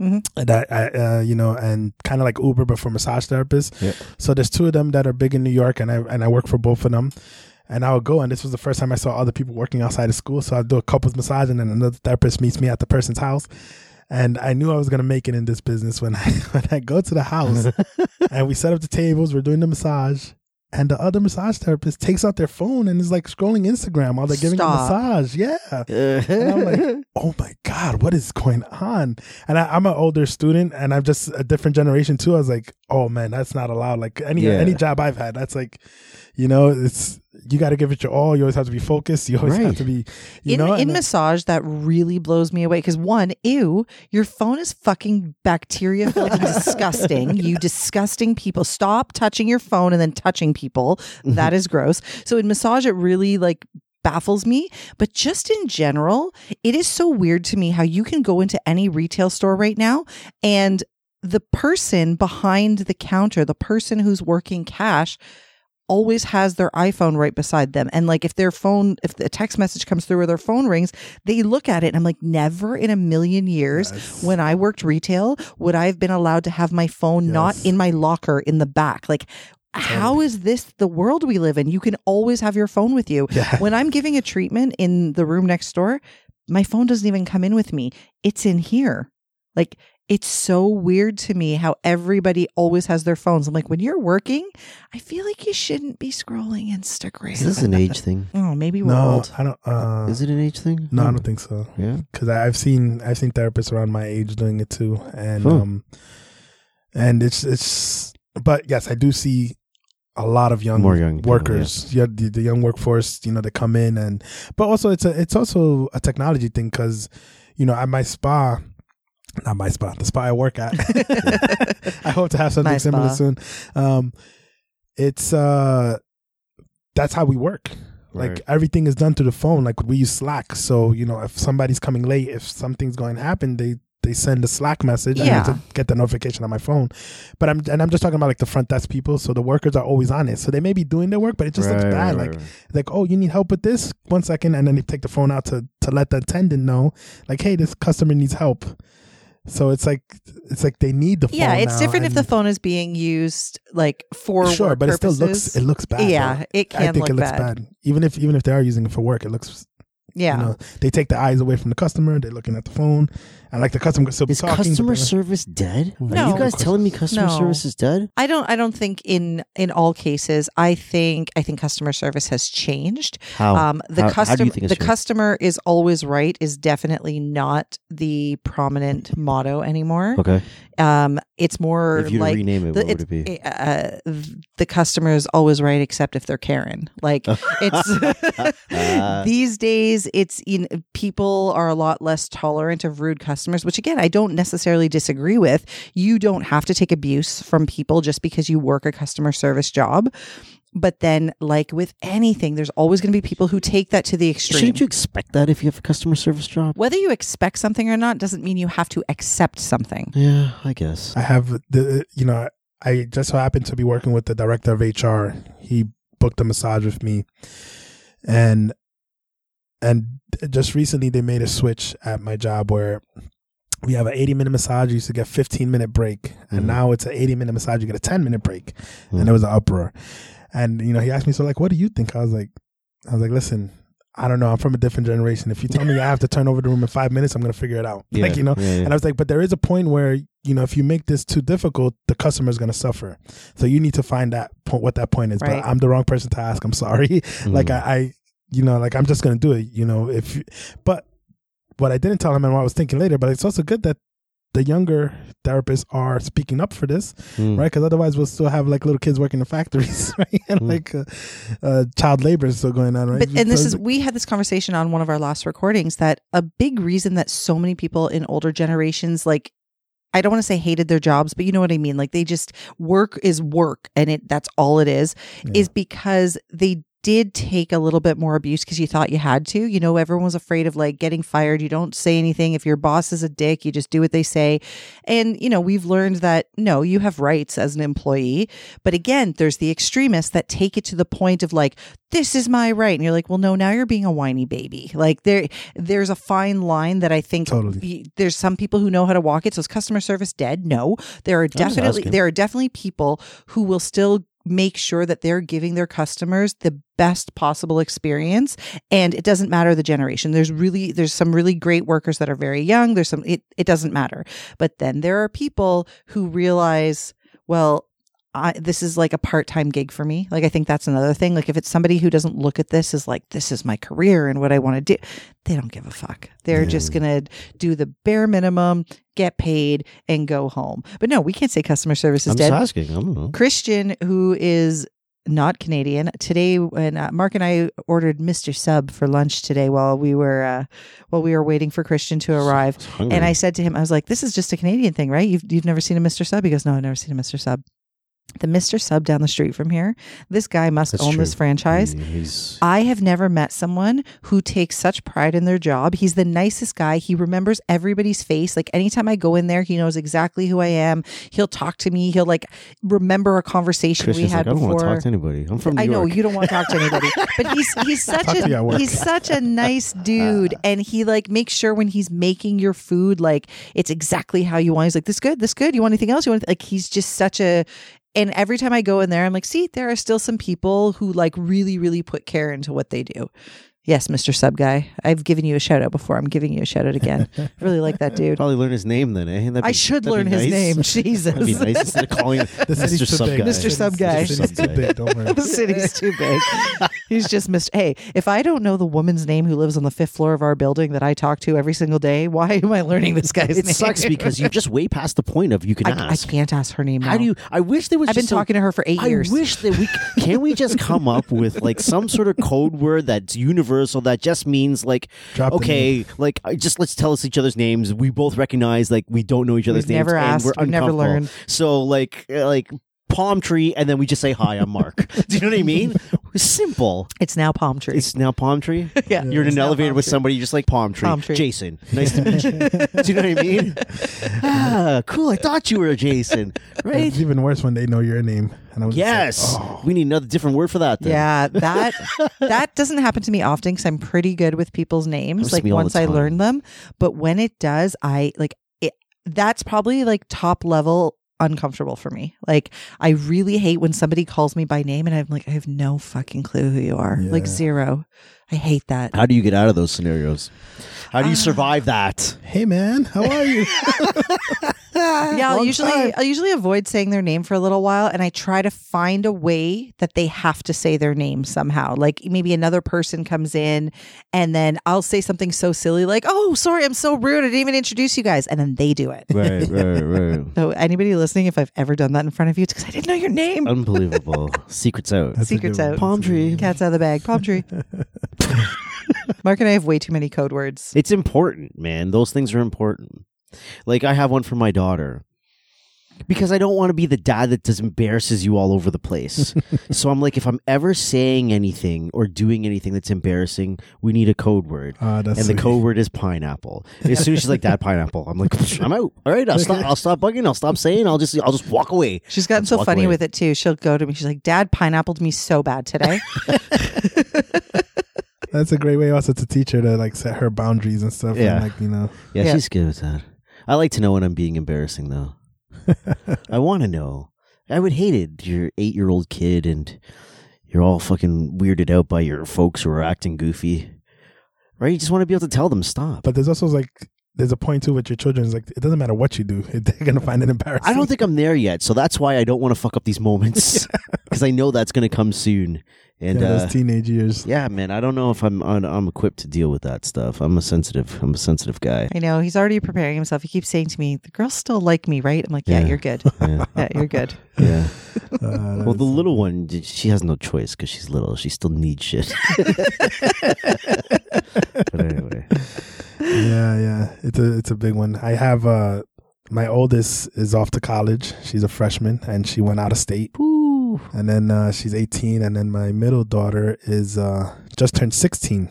Mhm. that I, uh, you know and kind of like uber but for massage therapists Yeah. so there's two of them that are big in new york and i and i work for both of them and I would go, and this was the first time I saw other people working outside of school. So I'd do a couples massage, and then another therapist meets me at the person's house. And I knew I was gonna make it in this business when I when I go to the house and we set up the tables, we're doing the massage, and the other massage therapist takes out their phone and is like scrolling Instagram while they're giving Stop. a massage. Yeah. And I'm like, oh my God, what is going on? And I, I'm an older student and I'm just a different generation too. I was like, oh man, that's not allowed. Like any Yeah. any job I've had, that's like, you know, it's you got to give it your all. You always have to be focused. You always have to be, you in know, in and- massage, that really blows me away. Because one, ew, your phone is fucking bacteria filled and disgusting. You disgusting people. Stop touching your phone and then touching people. Mm-hmm. That is gross. So in massage, it really like baffles me. But just in general, it is so weird to me how you can go into any retail store right now and the person behind the counter, the person who's working cash, always has their iPhone right beside them. And like if their phone, if a text message comes through or their phone rings, they look at it and I'm like, never in a million years Yes. when I worked retail would I have been allowed to have my phone not in my locker in the back. Like, how is this the world we live in? You can always have your phone with you. Yeah. When I'm giving a treatment in the room next door, my phone doesn't even come in with me. It's in here. Like, it's so weird to me how everybody always has their phones. I'm like, when you're working, I feel like you shouldn't be scrolling Instagram. Is this an age thing? oh, maybe we're no, old. I don't. Uh, Is it an age thing? No, I don't think so. Yeah. because I've seen I've seen therapists around my age doing it too, and Huh. um, and it's it's. But yes, I do see a lot of young More young people, workers. Yeah, the, the young workforce. You know, they come in and, but also it's a it's also a technology thing because, you know, at my spa. Not my spa, the spa I work at. I hope to have something My similar spa. soon. Um, it's uh, that's how we work. Like Right. everything is done through the phone. Like we use Slack, so you know if somebody's coming late, if something's going to happen, they they send a Slack message. I need to get the notification on my phone. But I'm and I'm just talking about like the front desk people. So the workers are always on it. So they may be doing their work, but it just looks bad. right, like right. like oh, you need help with this? One second, and then they take the phone out to to let the attendant know, like hey, this customer needs help. So it's like it's like they need the phone. yeah, it's different if the phone is being used like for sure, but it still looks it looks bad. yeah, though. it can I think look it looks bad. bad. Even if even if they are using it for work, it looks Yeah. you know, they take the eyes away from the customer. They're looking at the phone, and like the customer could still Is talking. customer then- service dead? Are you guys telling me customer No. service is dead? I don't I don't think in in all cases I think I think customer service has changed. How? Um the How- how do you customer think it's the changed? customer is always right is definitely not the prominent motto anymore. okay. Um it's more If you like rename it, the, what would it be? uh, the customer is always right except if they're Karen. Like it's Uh, these days it's you know, people are a lot less tolerant of rude customers which again i don't necessarily disagree with you don't have to take abuse from people just because you work a customer service job but then like with anything there's always going to be people who take that to the extreme Shouldn't you expect that if you have a customer service job? whether you expect something or not doesn't mean you have to accept something Yeah, I guess. I have the you know I just so happened to be working with the director of HR. He booked a massage with me, and and just recently they made a switch at my job where we have an 80 minute massage. You used to get 15 minute break, and Mhm. now it's an 80 minute massage. You get a 10 minute break, Mhm. and there was an uproar. And you know he asked me so like, what do you think? I was like, I was like, listen. I don't know. I'm from a different generation. If you tell me I have to turn over the room in five minutes, I'm gonna figure it out. Yeah, Like you know, yeah, yeah. and I was like, but there is a point where you know if you make this too difficult, the customer is going to suffer. So you need to find that point, what that point is. Right. But I'm the wrong person to ask. I'm sorry. like Mm. I, I, you know, like I'm just going to do it. You know, if you- but what I didn't tell him and what I was thinking later, but it's also good that the younger therapists are speaking up for this, Mm. right? Because otherwise we'll still have like little kids working in factories, right? And Mm. like uh, uh, child labor is still going on, right? But and this is we had this conversation on one of our last recordings that a big reason that so many people in older generations like I don't want to say hated their jobs, but you know what I mean. Like they just work is work and it that's all it is Yeah. is because they did take a little bit more abuse because you thought you had to. You know, everyone was afraid of like getting fired. You don't say anything. If your boss is a dick, you just do what they say. And, you know, we've learned that no, you have rights as an employee. But again, there's the extremists that take it to the point of like, this is my right. And you're like, well, no, now you're being a whiny baby. Like there, there's a fine line that I think Totally. there's some people who know how to walk it. So is customer service dead? No, there are definitely, there are definitely people who will still make sure that they're giving their customers the best possible experience. And it doesn't matter the generation. There's really there's some really great workers that are very young. There's some it, it doesn't matter. But then there are people who realize well I, this is like a part-time gig for me like i think that's another thing like if it's somebody who doesn't look at this as like this is my career and what i want to do they don't give a fuck they're Yeah. just gonna do the bare minimum get paid and go home but no we can't say customer service is I'm dead just asking. I don't know. Christian, who is not Canadian, today when uh, Mark and I ordered Mr. Sub for lunch today while we were uh, while we were waiting for Christian to arrive, I and I said to him, I was like, "This is just a Canadian thing, right? You've you've never seen a Mr. Sub?" He goes, "No, I've never seen a Mr. Sub." The Mr. Sub down the street from here, this guy must That's own true. this franchise. He's I have never met someone who takes such pride in their job. He's the nicest guy. He remembers everybody's face. Like anytime I go in there, he knows exactly who I am. He'll talk to me. He'll like remember a conversation Christian's we had like, I don't want to talk to anybody. I'm from New I know York. you don't want to talk to anybody, but he's he's such Talk to you at a he's such a nice dude, ah. and he like makes sure when he's making your food, like it's exactly how you want. He's like, "This good, this good. You want anything else? You want?" Like he's just such a. And every time I go in there, I'm like, "See, there are still some people who like really, really put care into what they do." Yes, Mr. Sub Guy. I've given you a shout out before. I'm giving you a shout out again. I really like that dude. Probably learn his name then, eh? That'd I should learn be his name. Jesus. That'd be nice instead of calling him The city's Mr. Sub. Guy. Mr. Sub Guy. The city's too big. Don't worry. the city's too big. He's just missed. Hey, if I don't know the woman's name who lives on the fifth floor of our building that I talk to every single day, why am I learning this guy's It name? It sucks because you're just way past the point of you can I, I can't ask her name. How now. do you? I wish there was. I've been just a- talking to her for eight I years. I wish that we can we just come up with like some sort of code word that's universal that just means like Drop okay, like I- just let's tell us each other's names. We both recognize like we don't know each other's We've names. never and asked, We're we've never learned. So like uh, like palm tree, and then we just say hi. I'm Mark. Do you know what I mean? Simple. It's now palm tree. It's now palm tree. yeah, You're in an elevator with somebody, you just like palm tree. Palm tree. Jason, nice to meet you. Do you know what I mean? Ah, cool. I thought you were a Jason, right? It's even worse when they know your name. And I was just like, Yes. oh. We need another different word for that. Then. Yeah, that that doesn't happen to me often because I'm pretty good with people's names. Like me all the once I time. learn them, but when it does, I like it. That's probably like top level uncomfortable for me. Like I really hate when somebody calls me by name and I'm like, I have no fucking clue who you are. Like zero. I hate that. How do you get out of those scenarios? How do you Uh, survive that? Hey man, how are you? yeah, I'll usually time. I'll usually avoid saying their name for a little while and I try to find a way that they have to say their name somehow. Like maybe another person comes in and then I'll say something so silly like, "Oh, sorry, I'm so rude. I didn't even introduce you guys." And then they do it. Right, right, right. So anybody listening if I've ever done that in front of you, it's cuz I didn't know your name. Unbelievable. Secrets out. That's Secrets out. Palm tree. Cat's out of the bag. Palm tree. Mark and I have way too many code words. It's important, man. Those things are important. Like I have one for my daughter. Because I don't want to be the dad that just embarrasses you all over the place. so I'm like, if I'm ever saying anything or doing anything that's embarrassing, we need a code word. Ah, that's and the code word is pineapple. As soon as she's like, "Dad, pineapple," I'm like, "I'm out. All right, I'll stop. I'll stop bugging. I'll stop saying. I'll just, I'll just walk away." She's gotten so funny away. with it too. She'll go to me. She's like, "Dad, pineappled me so bad today." That's a great way also to teach her to like set her boundaries and stuff. Yeah. And, like you know, Yeah, Yeah. she's good with that. I like to know when I'm being embarrassing, though. I want to know. I would hate it. You're eight year old kid and you're all fucking weirded out by your folks who are acting goofy. Right? You just want to be able to tell them stop. but there's also like there's a point too with your children. It's like it doesn't matter what you do, they're gonna find it embarrassing. I don't think I'm there yet, so that's why I don't want to fuck up these moments because I know that's going to come soon. And yeah, uh, those teenage years. yeah, man, I don't know if I'm, I'm I'm equipped to deal with that stuff. I'm a sensitive I'm a sensitive guy. I know he's already preparing himself. He keeps saying to me, "The girls still like me, right?" I'm like, "Yeah, Yeah. you're good. Yeah, Yeah, you're good." yeah. Uh, Well, the that's- little one, she has no choice because she's little. She still needs shit. but anyway, yeah, yeah, it's a it's a big one. I have uh my oldest is off to college. She's a freshman and she went out of state. And then uh, she's 18, and then my middle daughter is uh, just turned 16,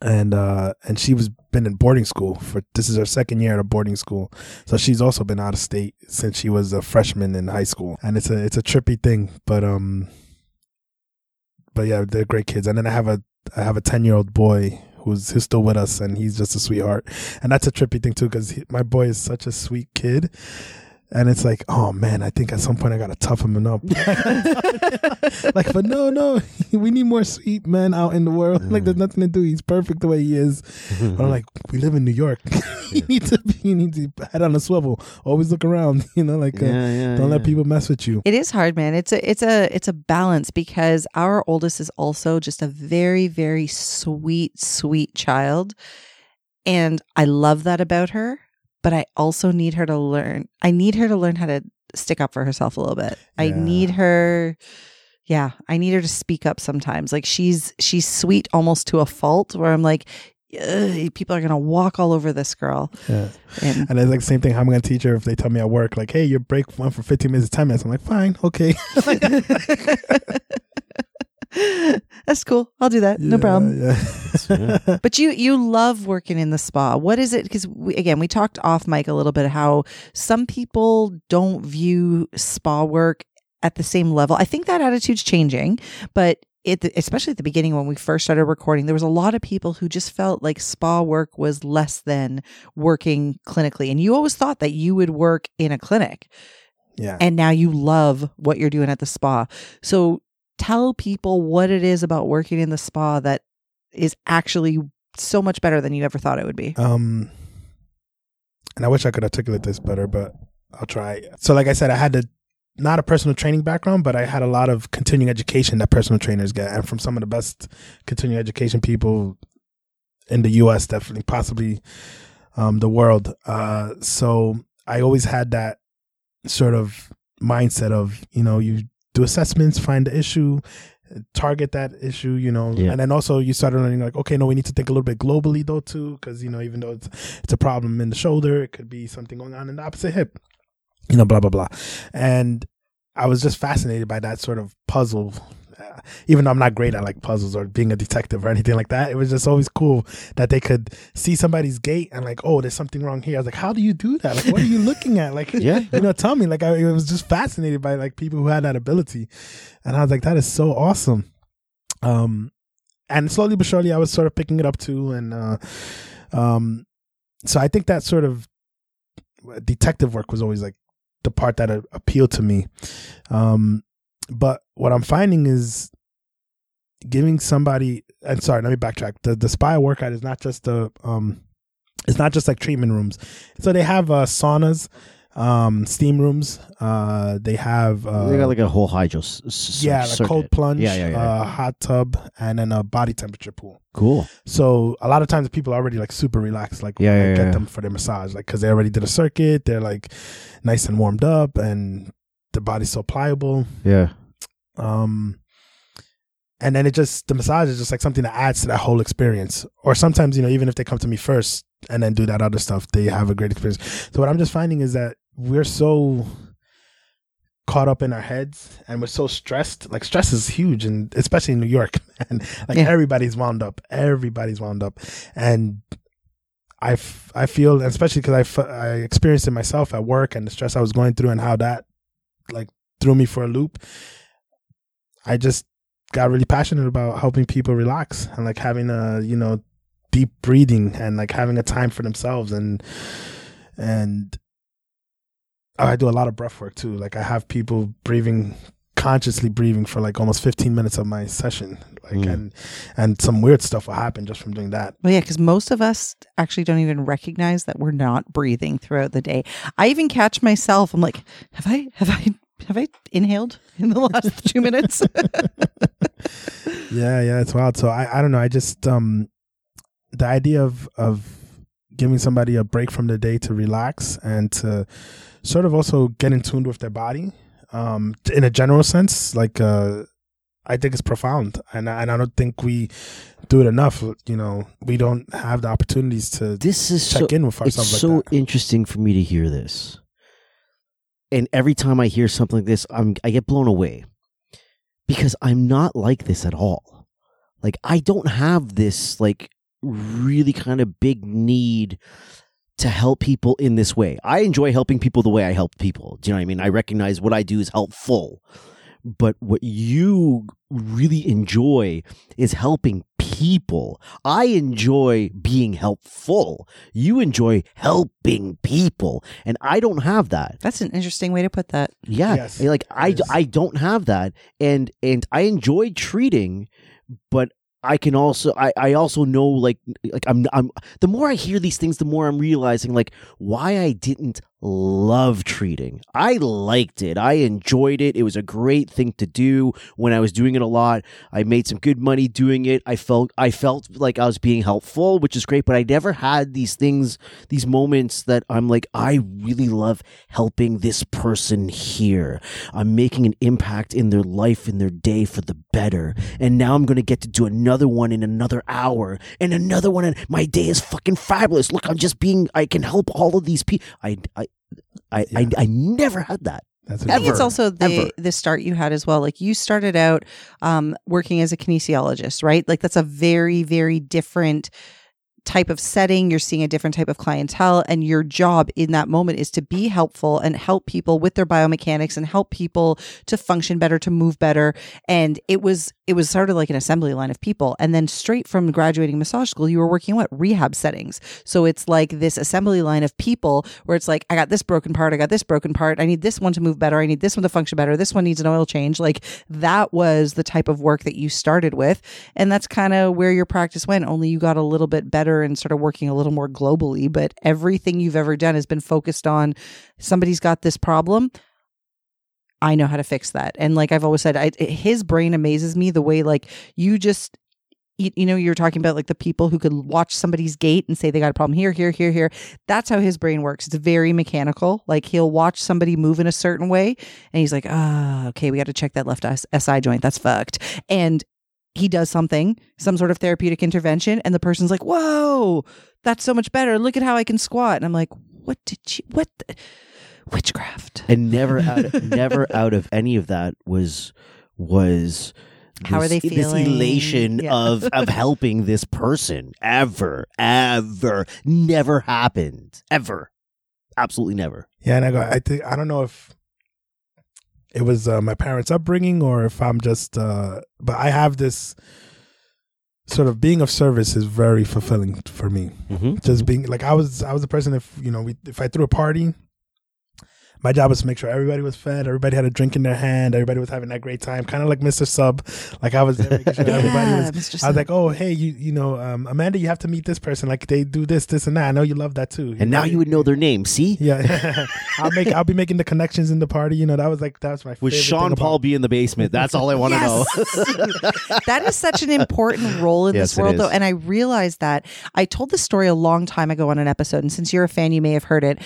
and uh, and she was been in boarding school for this is her second year at a boarding school, so she's also been out of state since she was a freshman in high school, and it's a it's a trippy thing, but um, but yeah, they're great kids, and then I have a I have a 10 year old boy. Who's, who's still with us and he's just a sweetheart. And that's a trippy thing too because my boy is such a sweet kid and it's like, oh man, I think at some point I gotta toughen him up. like, but no, no, we need more sweet men out in the world. Like, there's nothing to do. He's perfect the way he is. But I'm like, we live in New York. you need to be, you need to head on a swivel. Always look around. You know, like, uh, yeah, yeah, don't let people mess with you. It is hard, man. It's a it's a it's a balance because our oldest is also just a very very sweet sweet child, and I love that about her. But I also need her to learn. I need her to learn how to stick up for herself a little bit. I need her. Yeah, I need her to speak up sometimes. Like she's she's sweet almost to a fault, where I'm like, "Ugh, people are gonna walk all over this girl. Yeah. And And it's like the same thing. How am I going to teach her if they tell me at work, like, hey, your break went for 15 minutes 10 minutes? I'm like, fine, okay. That's cool. I'll do that. no Yeah, problem. Yeah. But you you love working in the spa. What is it? Because we, again, we talked off mic a little bit how some people don't view spa work at the same level. I think that attitude's changing, but it, especially at the beginning when we first started recording, there was a lot of people who just felt like spa work was less than working clinically, and you always thought that you would work in a clinic yeah. and now you love what you're doing at the spa. So tell people what it is about working in the spa that is actually so much better than you ever thought it would be. Um, and I wish I could articulate this better, but I'll try. So, like I said, I had to not a personal training background, but I had a lot of continuing education that personal trainers get, and from some of the best continuing education people in the U.S., definitely, possibly um, the world. Uh, so I always had that sort of mindset of you know you do assessments, find the issue, target that issue, you know, Yeah. and then also you started learning like, okay, no, we need to think a little bit globally though too, because you know, even though it's it's a problem in the shoulder, it could be something going on in the opposite hip, you know, blah blah blah, and I was just fascinated by that sort of puzzle. Even though I'm not great at like puzzles or being a detective or anything like that, it was just always cool that they could see somebody's gait and like, oh, there's something wrong here. I was like, how do you do that? Like, what are you looking at? Like, Yeah. you know, tell me. Like, I, was just fascinated by like people who had that ability, and I was like, that is so awesome. Um, and slowly but surely, I was sort of picking it up too, and uh, um, so I think that sort of detective work was always like the part that uh, appealed to me. Um, but what I'm finding is giving somebody. And sorry, let me backtrack. The the spa workout is not just the um, it's not just like treatment rooms. So they have uh, saunas, um, steam rooms. Uh, they have uh, they got like a whole hydro. S- s- yeah, like cold plunge, Yeah, yeah, yeah. Uh, hot tub, and then a body temperature pool. Cool. So a lot of times people are already like super relaxed, like Yeah, yeah, get them for their massage, like because they already did a circuit, they're like nice and warmed up, and the body's so pliable. Yeah. Um, and then it just the massage is just like something that adds to that whole experience. Or sometimes you know even if they come to me first and then do that other stuff, they have a great experience. So what I'm just finding is that we're so caught up in our heads and we're so stressed like stress is huge and especially in new york and like Yeah. everybody's wound up everybody's wound up and I, f- I feel especially because I, f- I experienced it myself at work and the stress i was going through and how that like threw me for a loop i just got really passionate about helping people relax and like having a you know deep breathing and like having a time for themselves and and I do a lot of breath work too. Like I have people breathing consciously breathing for like almost 15 minutes of my session like Mm. and and some weird stuff will happen just from doing that Well, yeah, because most of us actually don't even recognize that we're not breathing throughout the day. I even catch myself. I'm like, have I, have I, have I inhaled in the last two minutes? yeah yeah it's wild so i i don't know i just um the idea of of giving somebody a break from the day to relax and to sort of also get in tune with their body um in a general sense like uh I think it's profound, and I, and I don't think we do it enough. You know, we don't have the opportunities to This is check so, in with it's ourselves so like that. interesting for me to hear this. And every time I hear something like this, I'm I get blown away. Because I'm not like this at all. Like I don't have this like really kind of big need to help people in this way. I enjoy helping people the way I help people. Do you know what I mean? I recognize what I do is helpful. But what you really enjoy is helping people. I enjoy being helpful. You enjoy helping people. And I don't have that. That's an interesting way to put that. Yeah. Yes, like I, it is. I don't have that. And and I enjoy treating, but I can also I, I also know like like I'm I'm the more I hear these things, the more I'm realizing like why I didn't love treating. I liked it. I enjoyed it. It was a great thing to do when I was doing it a lot. I made some good money doing it. I felt I felt like I was being helpful, which is great, but I never had these things, these moments that I'm like I really love helping this person here. I'm making an impact in their life in their day for the better. And now I'm going to get to do another one in another hour and another one and my day is fucking fabulous. Look, I'm just being I can help all of these people. I I I, I Yeah. I never had that. That's I think it's also the Ever. the start you had as well. Like you started out um, working as a kinesiologist, right? Like that's a very very different type of setting. You're seeing a different type of clientele, and your job in that moment is to be helpful and help people with their biomechanics and help people to function better, to move better. And it was it was sort of like an assembly line of people. And then straight from graduating massage school, you were working what rehab settings. So it's like this assembly line of people where it's like I got this broken part, I got this broken part, I need this one to move better, I need this one to function better, this one needs an oil change. Like that was the type of work that you started with, and that's kind of where your practice went. Only you got a little bit better and started working a little more globally. But everything you've ever done has been focused on somebody's got this problem. I know how to fix that. And like I've always said, I, his brain amazes me the way like you just you, know you're talking about like the people who could watch somebody's gait and say they got a problem here here here here that's how his brain works it's very mechanical like he'll watch somebody move in a certain way and he's like ah okay we got to check that left si joint that's fucked and he does something some sort of therapeutic intervention and the person's like whoa that's so much better look at how i can squat and i'm like what did you what the, witchcraft And never out of, never out of any of that was was How are they feeling? This elation Yeah. of of helping this person ever ever never happened ever, absolutely never. Yeah, and I go. I think I don't know if it was uh, my parents' upbringing or if I'm just. Uh, but I have this sort of being of service is very fulfilling for me. Mm-hmm. Just being like I was. I was the person. If you know, we, if I threw a party, my job was to make sure everybody was fed, everybody had a drink in their hand, everybody was having that great time, kind of like Mr. Sub. Like I was there making sure everybody Yeah, was. Mr. I was like, oh hey, you you know, um, Amanda, you have to meet this person. Like they do this, this, and that. I know you love that too. And now you would know their name. See, Yeah, I'll make. I'll be making the connections in the party. You know, that was like that was my. Favorite. Would Sean thing Paul about- be in the basement? That's all I want to know. Yes. that is such an important role in Yes, this world, though. And I realized that I told this story a long time ago on an episode. And since you're a fan, you may have heard it.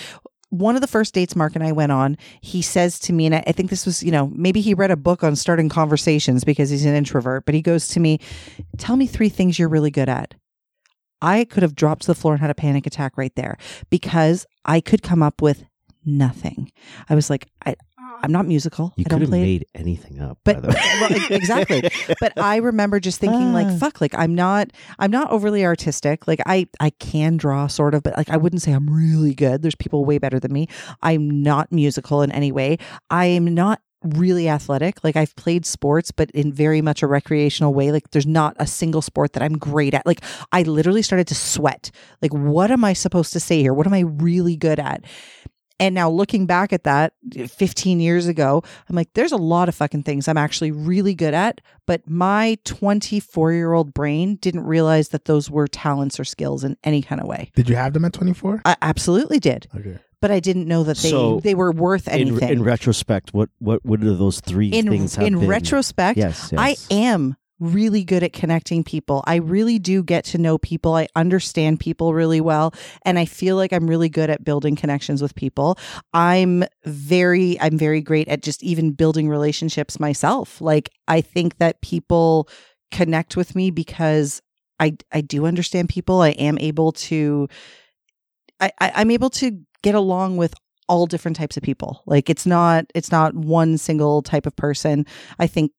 One of the first dates Mark and I went on, he says to me, and I think this was, you know, maybe he read a book on starting conversations because he's an introvert, but he goes to me, Tell me three things you're really good at. I could have dropped to the floor and had a panic attack right there because I could come up with nothing. I was like, I, I'm not musical. You I could don't have play made anything up. but by the way. well, exactly. But i remember just thinking Ah. like fuck like i'm not i'm not overly artistic. Like i i can draw sort of but like i wouldn't say i'm really good. There's people way better than me. I'm not musical in any way. I'm not really athletic. Like i've played sports but in very much a recreational way. Like there's not a single sport that i'm great at. Like i literally started to sweat. Like what am i supposed to say here? What am i really good at and now looking back at that 15 years ago, I'm like, there's a lot of fucking things I'm actually really good at. But my 24 year old brain didn't realize that those were talents or skills in any kind of way. Did you have them at 24? I absolutely did. Okay. But I didn't know that they, So, they were worth anything. in retrospect, what what what do those three in things have in been? retrospect, yes, yes. I am really good at connecting people. I really do get to know people. I understand people really well and I feel like I'm really good at building connections with people. I'm very I'm very great at just even building relationships myself. Like I think that people connect with me because I I do understand people. I am able to I, I I'm able to get along with all different types of people. Like it's not it's not one single type of person. I think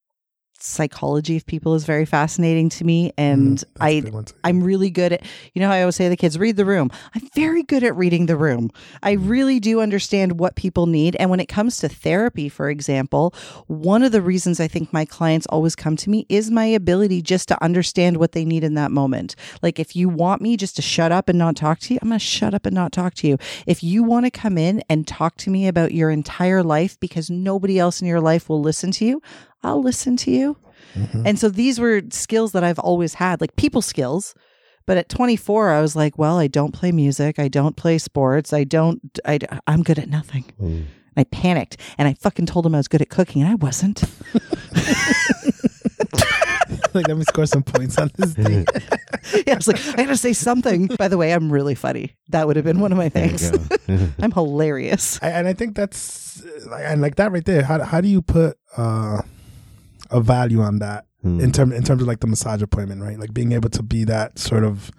psychology of people is very fascinating to me and Mm, I big one too. I'm really good at, you know how I always say to the kids, read the room. I'm very good at reading the room. I really do understand what people need. And when it comes to therapy, for example, one of the reasons I think my clients always come to me is my ability just to understand what they need in that moment. Like if you want me just to shut up and not talk to you, I'm going to shut up and not talk to you. If you want to come in and talk to me about your entire life because nobody else in your life will listen to you, I'll listen to you. Mhm. And so these were skills that I've always had, like people skills. But at 24, I was like, well, I don't play music. I don't play sports. I don't, I, I'm good at nothing. Mm. I panicked and I fucking told him I was good at cooking and I wasn't. like, let me score some points on this thing. yeah, I was like, I gotta say something. By the way, I'm really funny. That would have been one of my things. I'm hilarious. I, and I think that's and like that right there. How how do you put uh, a value on that Hmm. in terms in terms of like the massage appointment, right? Like being able to be that sort of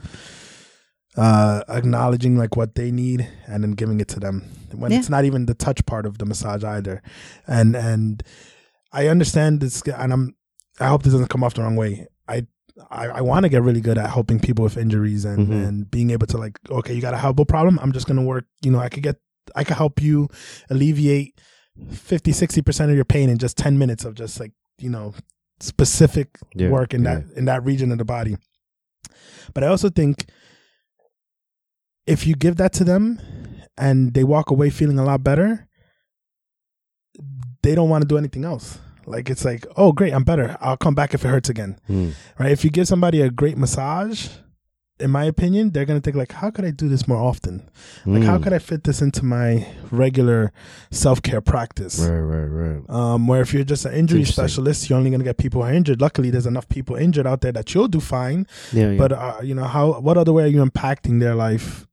uh acknowledging like what they need and then giving it to them when Yeah. it's not even the touch part of the massage either and and i understand this and i'm i hope this doesn't come off the wrong way i i, I want to get really good at helping people with injuries and Mhm. and being able to like okay you got a elbow problem i'm just gonna work you know i could get i could help you alleviate 50 60% of your pain in just 10 minutes of just like you know specific Yeah, work in yeah. that in that region of the body. But i also think if you give that to them and they walk away feeling a lot better they don't want to do anything else. Like it's like oh great i'm better. I'll come back if it hurts again. Mm. right? If you give somebody a great massage in my opinion they're going to think like how could i do this more often like how Mm. could i fit this into my regular self-care practice Right, right, right. um, where if you're just an injury specialist, you're only going to get people who are injured. Luckily, there's enough people injured out there that you'll do fine. Yeah, yeah. But uh, you know, how what other way are you impacting their life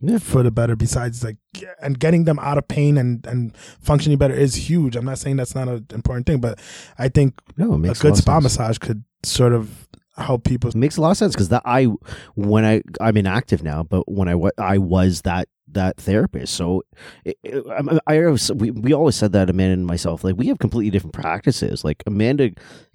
Yeah. for the better? Besides, like, and getting them out of pain and and functioning better is huge. I'm not saying that's not an important thing, but I think no, a good spa sense. massage could sort of help people. Makes a lot of sense because that I when I I'm inactive now, but when I I was that that therapist, so it, it, I, I always, we we always said that Amanda and myself like we have completely different practices. Like Amanda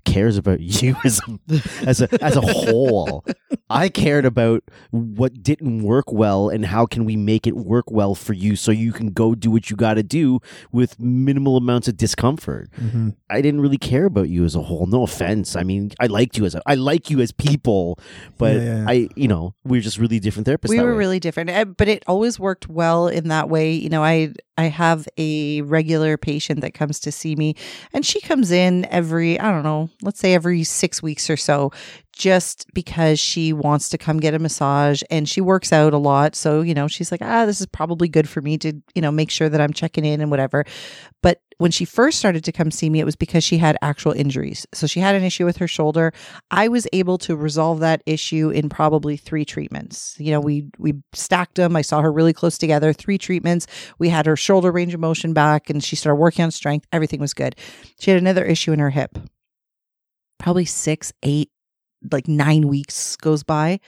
cares about you as a, as a as a whole. I cared about what didn't work well and how can we make it work well for you so you can go do what you got to do with minimal amounts of discomfort. Mhm. I didn't really care about you as a whole. No offense. I mean, I liked you as a, I like you as people, but Yeah, yeah. I, you know, we're just really different therapists. we were way. really different, Uh, but it always worked worked well in that way. You know, I I have a regular patient that comes to see me and she comes in every, I don't know, let's say every 6 weeks or so just because she wants to come get a massage and she works out a lot. So, you know, she's like, "Ah, this is probably good for me to, you know, make sure that I'm checking in and whatever." But when she first started to come see me, it was because she had actual injuries. So she had an issue with her shoulder. I was able to resolve that issue in probably three treatments. You know, we we stacked them. I saw her really close together. Three treatments. We had her shoulder range of motion back, and she started working on strength. Everything was good. She had another issue in her hip. Probably six, eight, like nine weeks goes by.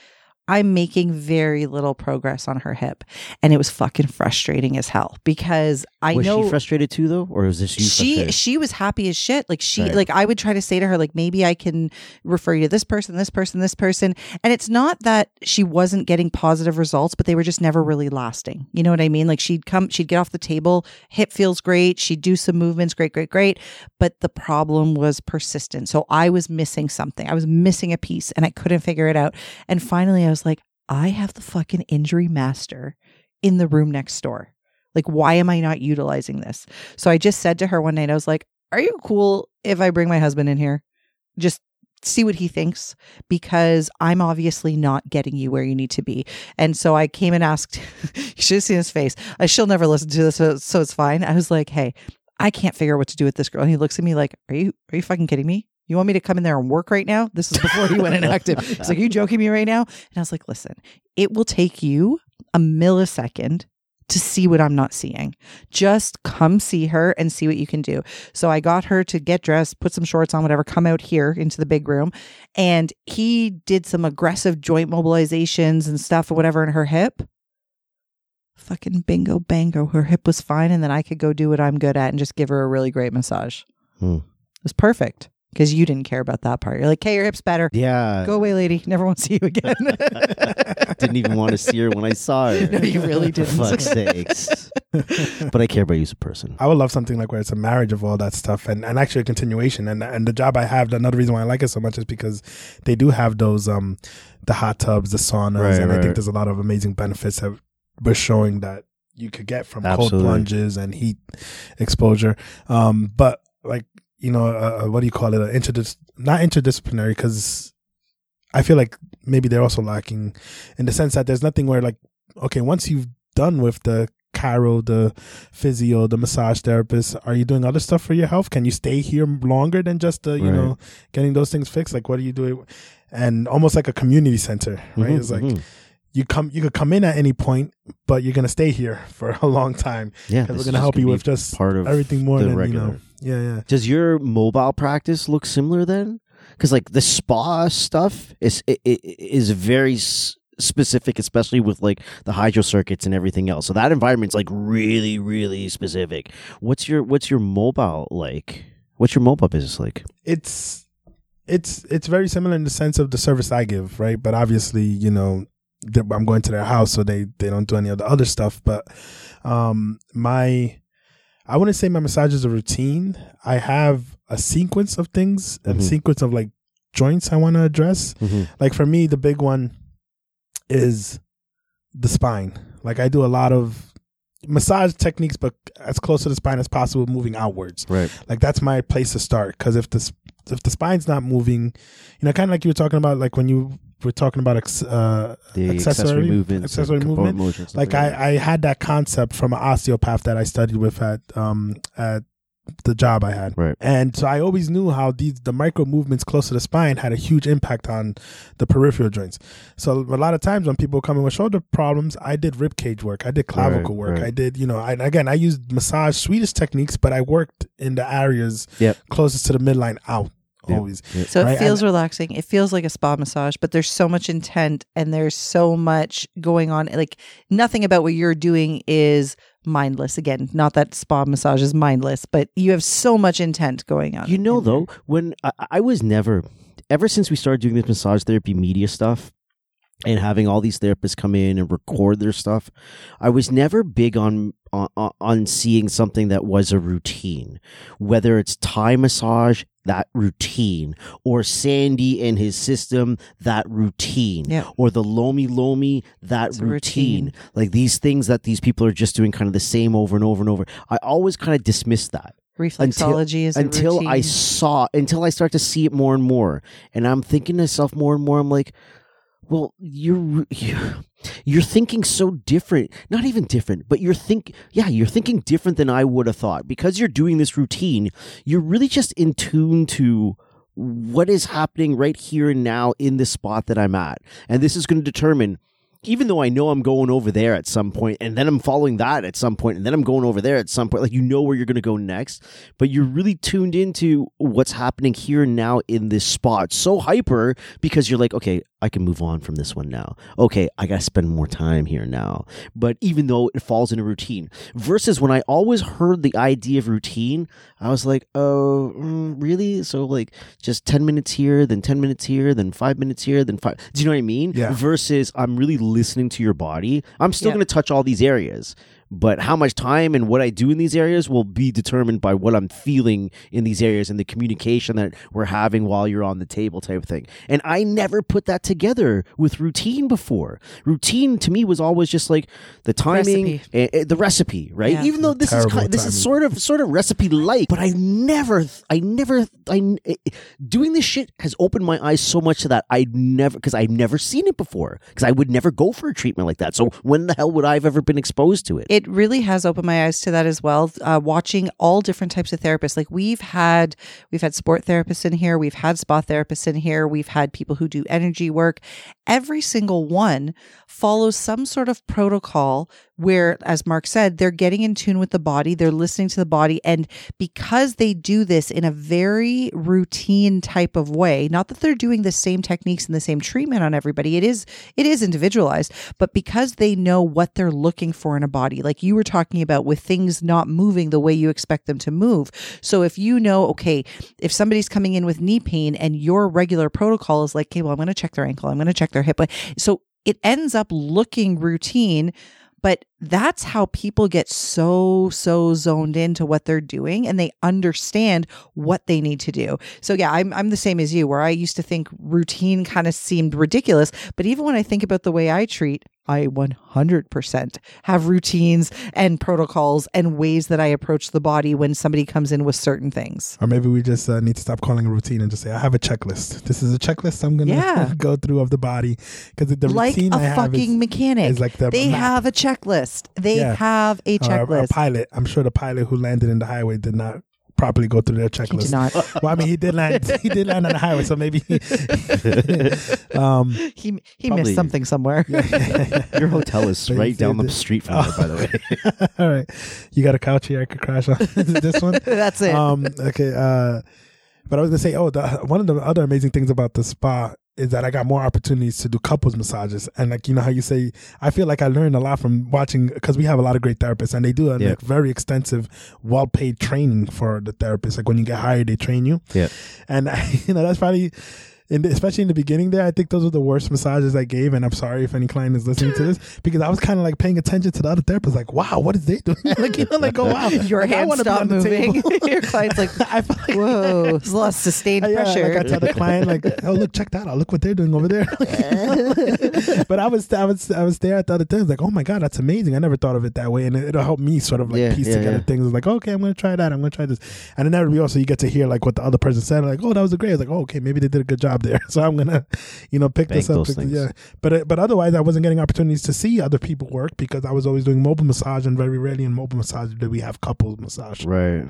I'm making very little progress on her hip. And it was fucking frustrating as hell because I was know she frustrated too, though, or was this you? she frustrated? she was happy as shit. Like she Right. like I would try to say to her like maybe I can refer you to this person, this person, this person. And it's not that she wasn't getting positive results, but they were just never really lasting. You know what I mean? Like she'd come, she'd get off the table, hip feels great, she'd do some movements, great, great, great. But the problem was persistent. So I was missing something. I was missing a piece and I couldn't figure it out. And finally I was like, I have the fucking injury master in the room next door. Like, why am I not utilizing this? So I just said to her one night, I was like, Are you cool if I bring my husband in here? Just see what he thinks because I'm obviously not getting you where you need to be. And so I came and asked, you should have seen his face. Uh, she'll never listen to this, so, so it's fine. I was like, Hey, I can't figure out what to do with this girl. And he looks at me like, Are you, are you fucking kidding me? You want me to come in there and work right now? This is before he went inactive. He's like, Are you joking me right now? And I was like, Listen, it will take you a millisecond to see what I'm not seeing. Just come see her and see what you can do. So I got her to get dressed, put some shorts on, whatever, come out here into the big room. And he did some aggressive joint mobilizations and stuff or whatever in her hip. Fucking bingo bango. Her hip was fine. And then I could go do what I'm good at and just give her a really great massage. Hmm. It was perfect because you didn't care about that part. You're like, hey, your hip's better. yeah, Go away, lady. Never want to see you again. didn't even want to see her when I saw her. No, you really didn't. For fuck's sakes. but I care about you as a person. I would love something like where it's a marriage of all that stuff and, and actually a continuation. And and the job I have, another reason why I like it so much is because they do have those um the hot tubs, the saunas, Right, and I think there's a lot of amazing benefits that we're showing that you could get from cold plunges and heat exposure. Um, but like you know, uh, uh, what do you call it? Uh, interdis- not interdisciplinary because I feel like maybe they're also lacking in the sense that there's nothing where like okay, once you've done with the chiro, the physio, the massage therapist, are you doing other stuff for your health? Can you stay here longer than just the, you Right. know, getting those things fixed? Like what are you doing? And almost like a community center, right? Mhm, It's like mhm. you come you could come in at any point, but you're gonna stay here for a long time. yeah, Because we're gonna help you with just part of everything more than regular. you know. Yeah, yeah. Does your mobile practice look similar then? Because like the spa stuff is i- i- is very s- specific, especially with like the hydro circuits and everything else. So that environment's like really, really specific. What's your What's your mobile like? What's your mobile business like? it's it's it's very similar in the sense of the service I give, right? But obviously, you know, I'm going to their house, so they they don't do any of the other stuff. But um, my I wouldn't say my massage is a routine. I have a sequence of things and Mhm. sequence of like joints I want to address. Mhm. Like for me, the big one is the spine. Like I do a lot of massage techniques, but as close to the spine as possible, moving outwards Right. like that's my place to start because if the if the spine's not moving you know kind of like you were talking about like when you were talking about ex, uh, The accessory, Accessory- movements, accessory movement. like. I, I had that concept from an osteopath that I studied with at um at the job I had Right. and so I always knew how these the micro movements close to the spine had a huge impact on the peripheral joints so a lot of times when people come in with shoulder problems I did rib cage work I did clavicle Right, work right. I did you know I, again I used massage Swedish techniques but I worked in the areas Yep. closest to the midline out Yep. always So Right, it feels relaxing. It feels like a spa massage, but there's so much intent and there's so much going on. Like nothing about what you're doing is mindless. Again, not that spa massage is mindless, but you have so much intent going on. You know, though, when I, I was never, ever since we started doing this massage therapy media stuff, and having all these therapists come in and record their stuff, I was never big on on, on seeing something that was a routine, whether it's Thai massage, that routine, or Sandy and his system, that routine, Yeah. or the Lomi Lomi, that routine. routine. Like these things that these people are just doing kind of the same over and over and over. I always kind of dismissed that Reflexology is a until I saw until I start to see it more and more, and I'm thinking to myself more and more. I'm like, well, you're you're, thinking so different. Not even different, but you're think yeah, you're thinking different than I would have thought because you're doing this routine. You're really just in tune to what is happening right here and now in the spot that I'm at, and this is going to determine even though I know I'm going over there at some point, and then I'm following that at some point, and then I'm going over there at some point, like you know where you're going to go next, but you're really tuned into what's happening here now in this spot. So hyper because you're like, okay, I can move on from this one now. Okay, I got to spend more time here now. But even though it falls in a routine, versus when I always heard the idea of routine, I was like, oh, mm, really? So like just 10 minutes here, then 10 minutes here, then five minutes here, then five. Do you know what I mean? Yeah. Versus I'm really listening to your body. I'm still going to touch all these areas. But how much time and what I do in these areas will be determined by what I'm feeling in these areas and the communication that we're having while you're on the table, type of thing. And I never put that together with routine before. Routine to me was always just like the timing, Recipe. the recipe, right? Yeah. Even though this is kind, this is sort of sort of recipe like, but I never, I never, I eh, doing this shit has opened my eyes so much to that I never because I've never seen it before because I would never go for a treatment like that. So when the hell would I have ever been exposed to it? it really has opened my eyes to that as well uh, watching all different types of therapists. Like we've had we've had sport therapists in here. We've had spa therapists in here. We've had people who do energy work. Every single one follows some sort of protocol where as mark said they're getting in tune with the body they're listening to the body and because they do this in a very routine type of way not that they're doing the same techniques and the same treatment on everybody it is it is individualized but because they know what they're looking for in a body like you were talking about with things not moving the way you expect them to move. So if you know okay if somebody's coming in with knee pain and your regular protocol is like okay well i'm going to check their ankle i'm going to check their hip so it ends up looking routine but that's how people get so so zoned into what they're doing and they understand what they need to do so yeah i'm, I'm the same as you where i used to think routine kind of seemed ridiculous but even when i think about the way i treat i 100% have routines and protocols and ways that i approach the body when somebody comes in with certain things Or maybe we just uh, need to stop calling routine and just say, I have a checklist. This is a checklist I'm going to Yeah. go through of the body. Because the like routine a I have fucking is, mechanic is like the they map. have a checklist they Yeah. have a or a- a checklist pilot. I'm sure the pilot who landed in the highway did not properly go through their he checklist. did not Well, I mean, he did land. He did land on the highway, so maybe. um, he he Probably- missed something somewhere Your hotel is But right down the that- street from there, by the way. all right, you got a couch here I could crash on. This one? that's it um okay uh but i was gonna say oh the, one of the other amazing things about the spa is that i got more opportunities to do couples massages and like you know how you say i feel like i learned a lot from watching because we have a lot of great therapists and they do a Yeah. like, very extensive well-paid training for the therapists like when you get hired they train you Yeah. and you know that's probably the, especially in the beginning there, I think those were the worst massages I gave, and I'm sorry if any client is listening to this because I was kind of like paying attention to the other therapists, like, wow, what is they doing? like, you know, like, oh wow, your like, hands stop moving. your client's like, I feel like whoa, there's a lot of sustained yeah, pressure. like I tell the client, like, oh look, check that out. Look what they're doing over there. but I was, I was, I was there at the other times, like, oh my god, that's amazing. I never thought of it that way, and it, will help me sort of like Yeah, piece yeah, together things. Like, okay, I'm gonna try that. I'm gonna try this, and then every also you get to hear like what the other person said. Like, oh, that was a great. I was like, oh, okay, maybe they did a good job there. So I'm gonna, you know, pick Bank this up. pick- things. yeah, but uh, but otherwise, I wasn't getting opportunities to see other people work because I was always doing mobile massage, and very rarely in mobile massage did we have couples massage. right.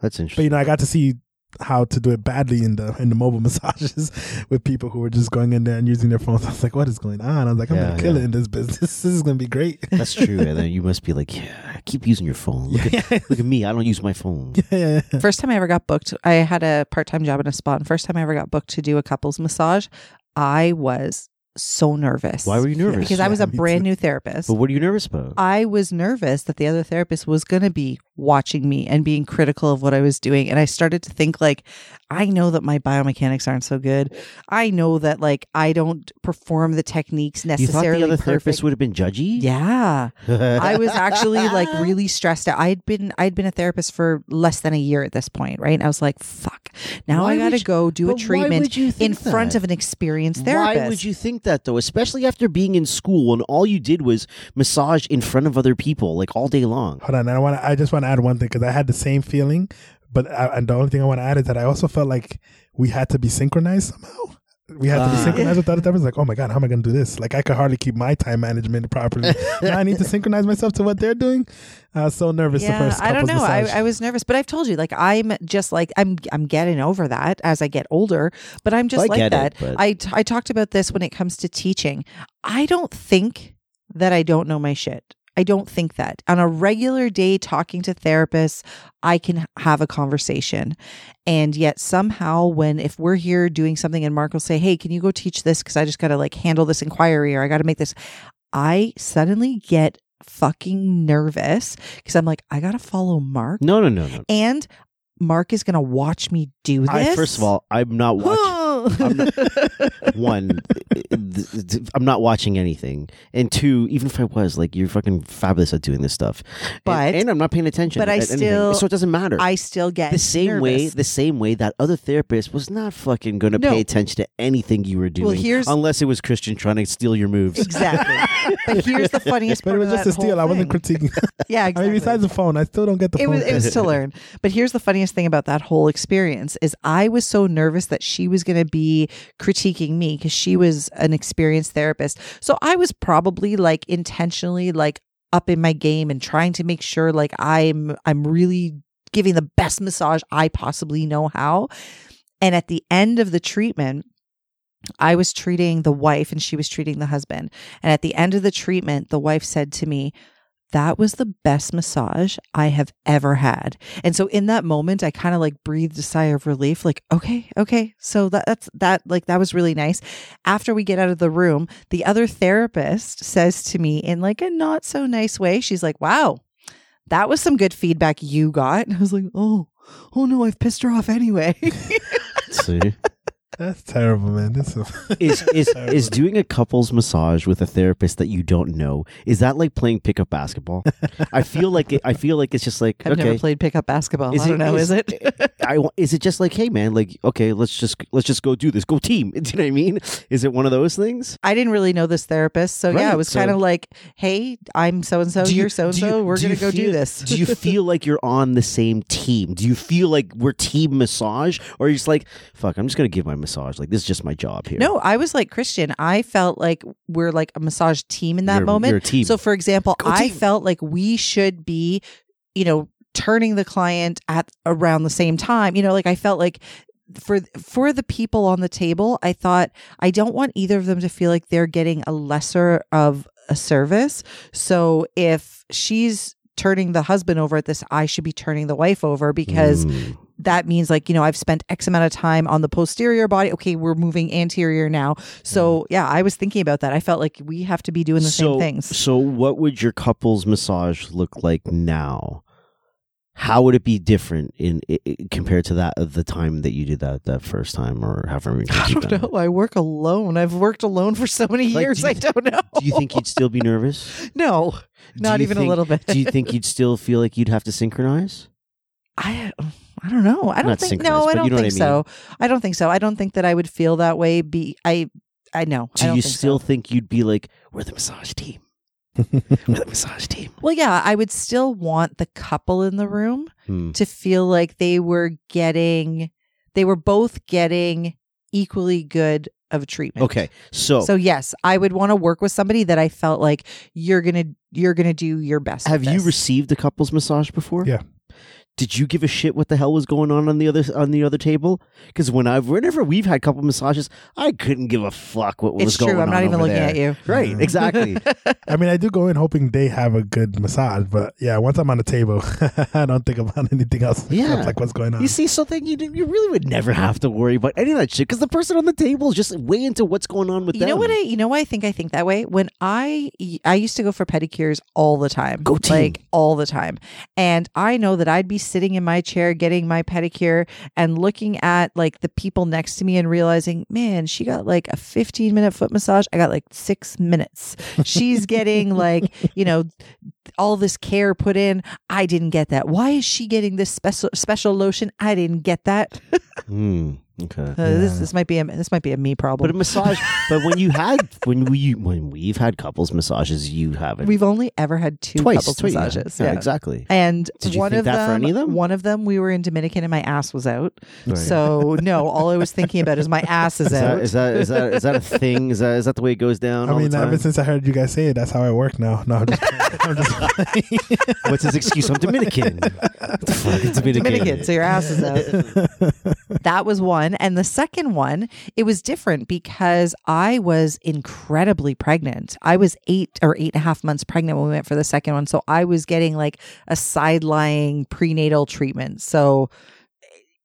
That's interesting. But you know, I got to see how to do it badly in the in the mobile massages with people who were just going in there and using their phones. I was like, what is going on? I was like, I'm Yeah, gonna kill yeah. it in this business. This is gonna be great. That's true. And then you must be like, yeah, keep using your phone. Look, at, look at me. I don't use my phone. yeah, yeah. First time I ever got booked, I had a part time job in a spa, and first time I ever got booked to do a couples massage, I was so nervous. Why were you nervous? Because I was a brand too. new therapist. But what are you nervous about? I was nervous that the other therapist was going to be watching me and being critical of what I was doing. And I started to think like, I know that my biomechanics aren't so good. I know that like I don't perform the techniques necessarily. You thought the other perfect. therapist would have been judgy? Yeah. I was actually like really stressed out. I'd been I'd been a therapist for less than a year at this point, right? And I was like, fuck. Now Why I got to you- go do a treatment in think front of an experienced therapist. Why would you think that though? Especially after being in school and all you did was massage in front of other people like all day long. Hold on, I want. I just want to add one thing because I had the same feeling, but I, and the only thing I want to add is that I also felt like we had to be synchronized somehow. We had to be Ah. synchronized with the other therapists. Like, oh my god, how am I going to do this? Like, I could hardly keep my time management properly. now I need to synchronize myself to what they're doing. I was so nervous the Yeah, first. I don't know. I. I was nervous, but I've told you, like I'm just like I'm. I'm getting over that as I get older. But I'm just I like that. it, but- I t- I talked about this when it comes to teaching. I don't think that I don't know my shit. I don't think that on a regular day talking to therapists, I can have a conversation. And yet somehow when if we're here doing something and Mark will say, "Hey, can you go teach this cuz I just got to like handle this inquiry or I got to make this." I suddenly get fucking nervous cuz I'm like, I got to follow Mark No, no, no, no. and Mark is going to watch me do this. I, first of all, I'm not watching. I'm one, th- th- I'm not watching anything, and two, even if I was, like, you're fucking fabulous at doing this stuff, But- and, I'm not paying attention. but I at anything. still- so it doesn't matter. I still get the same way, the same way that other therapist was not fucking going to No. pay attention to anything you were doing, well, here's- unless it was Christian trying to steal your moves. Exactly. but here's the funniest but it was of just a steal. whole I wasn't critiquing. Yeah, I exactly. mean, besides the phone, I still don't get the it phone. was it was to learn. But here's the funniest thing about that whole experience is I was so nervous that she was going to be critiquing me because she was an experienced therapist. So I was probably like intentionally like up in my game and trying to make sure like I'm I'm really giving the best massage I possibly know how. And at the end of the treatment, I was treating the wife and she was treating the husband. And at the end of the treatment, the wife said to me, that was the best massage I have ever had. And so in that moment, I kind of like breathed a sigh of relief, like, okay, okay. So that, that's that, like, that was really nice. After we get out of the room, the other therapist says to me in like a not so nice way, she's like, wow, that was some good feedback you got. And I was like, oh, oh no, I've pissed her off anyway. See? That's terrible, man. This is is is is doing a couples massage with a therapist that you don't know is that like playing pickup basketball i feel like it, i feel like it's just like I've okay never played pickup basketball. Is I don't it- know. is- Is, it? I is it just like hey man like okay let's just let's just go do this go team do you know what i mean is it one of those things I didn't really know this therapist. So yeah, it was so- kind of like, hey, I'm so and so, you- you're so and so. we're gonna go do this. do you feel like you're on the same team do you feel like we're team massage or you're just like fuck i'm just gonna give my massage like this is just my job here No, I was like Christian. I felt like we're like a massage team in that You're- moment. you're a team. So, for example, Go I team. felt like we should be, you know, turning the client at around the same time. You know, like I felt like for for the people on the table, I thought I don't want either of them to feel like they're getting a lesser of a service. So if she's turning the husband over at this, I should be turning the wife over because Mm. that means like you know i've spent x amount of time on the posterior body. Okay we're moving anterior now. So yeah. i was thinking about that. I felt like we have to be doing the so, same things. So, what would your couple's massage look like now? How would it be different in i i compared to that uh, the time that you did that that first time, or however many times i don't know i work alone i've worked alone for so many Like, years do you i don't know? Do you think you'd still be nervous? no not even think- a little bit Do you think you'd still feel like you'd have to synchronize? I I don't know. I don't Not think no, I don't know think I so. I don't think so. I don't think that I would feel that way. Be I I know. I Do don't you think still so. think you'd be like, we're the massage team? We're the massage team. Well, yeah, I would still want the couple in the room Hmm. to feel like they were getting they were both getting equally good of treatment. Okay, so, So yes, I would want to work with somebody that I felt like you're going to you're going to do your best. have you received a couple's massage before? Yeah. Did you give a shit what the hell was going on on the other on the other table? Because when I've whenever we've had a couple massages, I couldn't give a fuck what was It's going true. on. I'm not even over looking there. at you. Right, mm. exactly. I mean, I do go in hoping they have a good massage, but yeah, once I'm on the table, I don't think about anything else. Yeah. Like what's going on. you see something you you really would never have to worry about any of that shit because the person on the table is just way into what's going on with You them. know what I you know why I think I think that way? When I I used to go for pedicures all the time. Go team. like all the time. And I know that I'd be sitting in my chair getting my pedicure and looking at like the people next to me and realizing, man, she got like a 15 minute foot massage. I got like 6 minutes. She's getting like, you know, all this care put in. I didn't get that. Why is she getting this special special lotion? I didn't get that. Hmm, okay. Uh, This this might be a this might be a me problem. But a massage. but when you had when we when we've had couples massages, you haven't. We've only ever had two twice, couples twice, yeah. massages. Yeah, Yeah, exactly. And Did you one think of that them, for any of them? one of them, we were in Dominican and my ass was out. Right. So no, all I was thinking about is my ass is, Is out. that, is that is that is that a thing? Is that is that the way it goes down? I all mean, the ever time? since I heard you guys say it, that's how I work now. No, I'm just, I'm just What's his excuse? I'm Dominican. What the fuck? Dominican. Dominican, so your ass is out. that was one. And the second one, it was different because I was incredibly pregnant. I was eight or eight and a half months pregnant when we went for the second one. So I was getting like a side lying prenatal treatment. So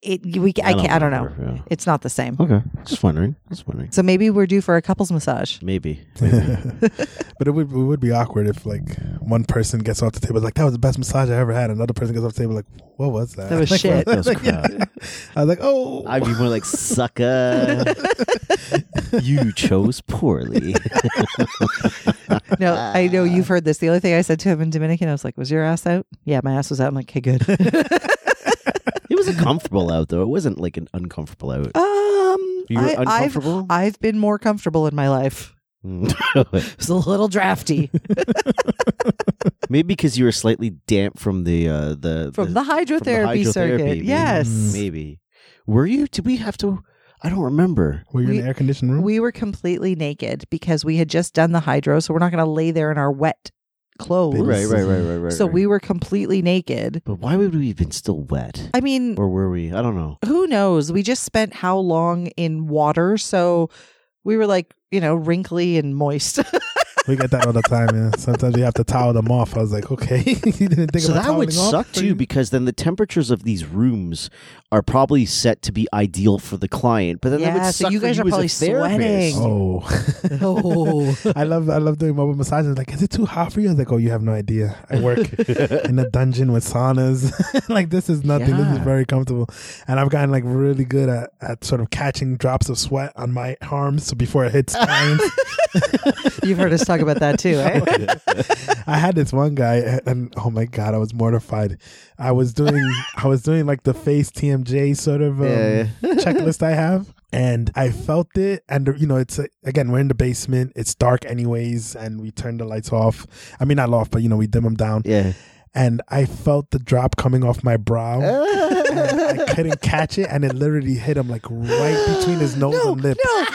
it we I, can't I don't know. yeah. It's not the same. Okay, just wondering. Just wondering. So maybe we're due for a couples massage. Maybe. but it would it would be awkward if like one person gets off the table like that was the best massage I ever had. Another person gets off the table like what was that? That was Like, shit. That was like, crap. I was like oh I'd be more like sucker. you chose poorly. No, I know you've heard this. The other thing I said to him in Dominican, I was like, "Was your ass out?" Yeah, my ass was out. I'm like, "Okay, good." It was uncomfortable out though. It wasn't like an uncomfortable out. um, You were I, I've uncomfortable. I've been more comfortable in my life. It was a little drafty Maybe because you were slightly damp from the uh, the from the hydrotherapy, hydrotherapy, circuit. maybe. Yes, maybe. Were you? Did we have to? I don't remember. were you in we- the air conditioned room? we were completely naked because we had just done the hydro, so we're not going to lay there in our wet clothes. Right, right, right, right, right. So right. we were completely naked. But why would we have been still wet? I mean, Or were we? I don't know. who knows? We just spent how long in water, so we were like, you know, wrinkly and moist. we get that all the time. Yeah. Sometimes you have to towel them off. I was like okay, you didn't think So about that would off suck too, because then the temperatures of these rooms are probably set to be ideal for the client. But then that would Yeah, so suck you for guys are probably therapist. sweating. Oh. oh, I love I love doing mobile massages. Like, is it too hot for you? I was like, oh, you have no idea. I work in a dungeon with saunas. like, this is nothing. This is very comfortable. And I've gotten like really good at, at sort of catching drops of sweat on my arms so before it hits hands. you've heard us talk about that too, eh? I had this one guy, and oh my god, I was mortified. I was doing, I was doing like the face TMJ sort of um, Yeah, checklist I have, and I felt it. And you know, it's again, we're in the basement. It's dark anyways, and we turned the lights off. I mean, not off, but you know, we dim them down. Yeah. And I felt the drop coming off my brow. I couldn't catch it, and it literally hit him like right between his nose and lip. no,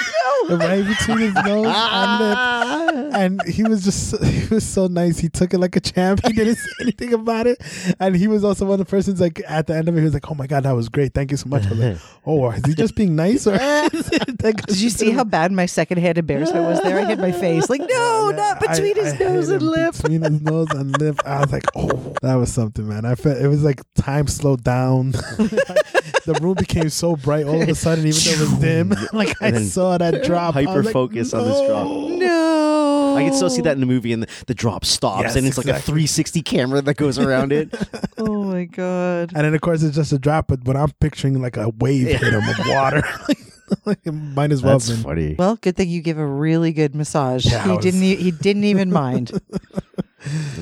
Right between his nose and lip and he was just he was so nice. He took it like a champ. He didn't say anything about it, and he was also one of the persons like at the end of it. He was like, "Oh my god, that was great. Thank you so much." I was like, "Oh, is he just being nice?" Or Did you see how bad my secondhand embarrassment was there? I hit my face. Like, no, Yeah, not between I- his I nose and lip. Between his nose and lip, I was like, "Oh, that was something, man." I felt it was like time slowed down. the room became so bright all of a sudden, even though it was dim. like I saw that drop. I was hyper like, focus on this drop. "No." No. I can still see that in the movie, and the, the drop stops, Yes, and it's like a 360 camera that goes around it. Oh my god. And then of course it's just a drop, but when I'm picturing like a wave hit him of water, like, might as well That's have been. funny. Well, good thing you give a really good massage. Yeah, he was- didn't. e- He didn't even mind.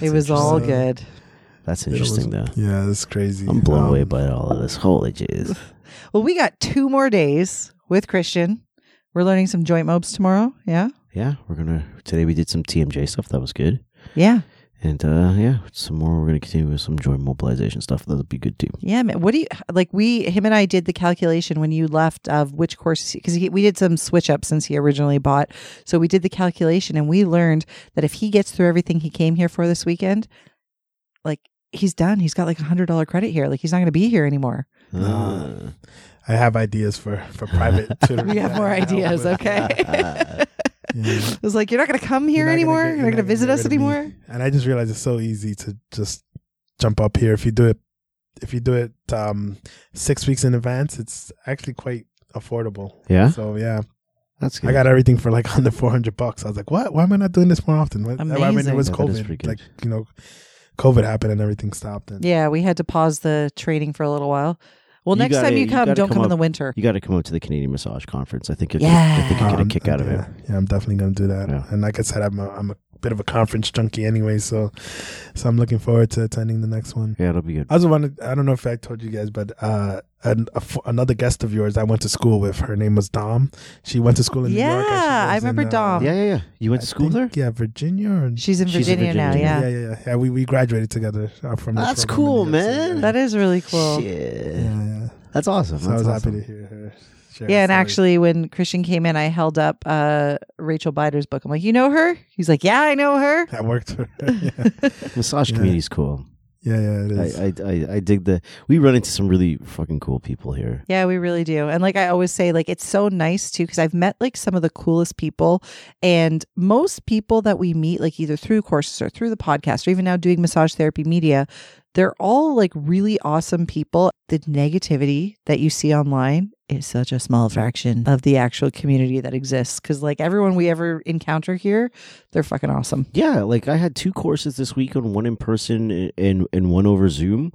it was all good. That's It was- interesting, though. Yeah, that's crazy. I'm blown Um, away by all of this. Holy jeez. Well, we got two more days with Christian. We're learning some joint mobs tomorrow. Yeah. Yeah, we're gonna today. We did some TMJ stuff. That was good. Yeah. And uh yeah, some more. We're gonna continue with some joint mobilization stuff. That'll be good too. Yeah, man. What do you like? We, him and I did the calculation when you left of which course, because we did some switch up since he originally bought. So we did the calculation and we learned that if he gets through everything he came here for this weekend, like he's done. He's got like a hundred dollar credit here. Like he's not going to be here anymore. Uh, I have ideas for for private tutoring. We have more that I help ideas. Okay. Yeah. I was like, you're not going to come here You're not gonna anymore. get- you're you're not going to visit us rid of me. anymore. And I just realized it's so easy to just jump up here. If you do it, if you do it um, six weeks in advance, it's actually quite affordable. yeah, So yeah, that's good. I got everything for like under four hundred bucks. I was like, what? Why am I not doing this more often? What- I mean, Amazing. it was Yeah, that is pretty COVID. Like you know, COVID happened and everything stopped. And Yeah, we had to pause the training for a little while. Well, You next gotta- time you you come, gotta don't come come in the winter. You got to come up to the Canadian Massage Conference. I think you'll Yeah. get, I think you'll get a Um, kick out of it. Yeah, I'm definitely gonna do that. Yeah. And like I said, I'm a, I'm a bit of a conference junkie anyway, so so I'm looking forward to attending the next one. Yeah, it'll be good. I also wanted, I don't know if I told you guys, but uh, an, a f another guest of yours I went to school with, her name was Dom. She went to school in New York. and she Yeah, I lives in, remember uh, Dom. Yeah, yeah, yeah. You went I to school think, there? Yeah, Virginia. Or, She's in She's in Virginia, now. Virginia. Yeah. yeah, yeah, yeah, yeah. We we graduated together uh, from. the That's program in cool, New York City, man. Yeah. that is really cool. Shit. yeah, yeah. That's awesome. So I That's was awesome. happy to hear her. Share Yeah, and story. actually, when Christian came in, I held up uh, Rachel Beider's book. I'm like, "You know her?" He's like, "Yeah, I know her." that worked for her. yeah. Massage Yeah. community's cool. Yeah, yeah, it is. I, I, I, I dig the. We run into some really fucking cool people here. Yeah, we really do. And like I always say, like it's so nice too because I've met like some of the coolest people, and most people that we meet, like either through courses or through the podcast or even now doing massage therapy media, they're all like really awesome people. The negativity that you see online is such a small fraction of the actual community that exists because like everyone we ever encounter here, they're fucking awesome. Yeah, like I had two courses this week, on one in person and and one over Zoom.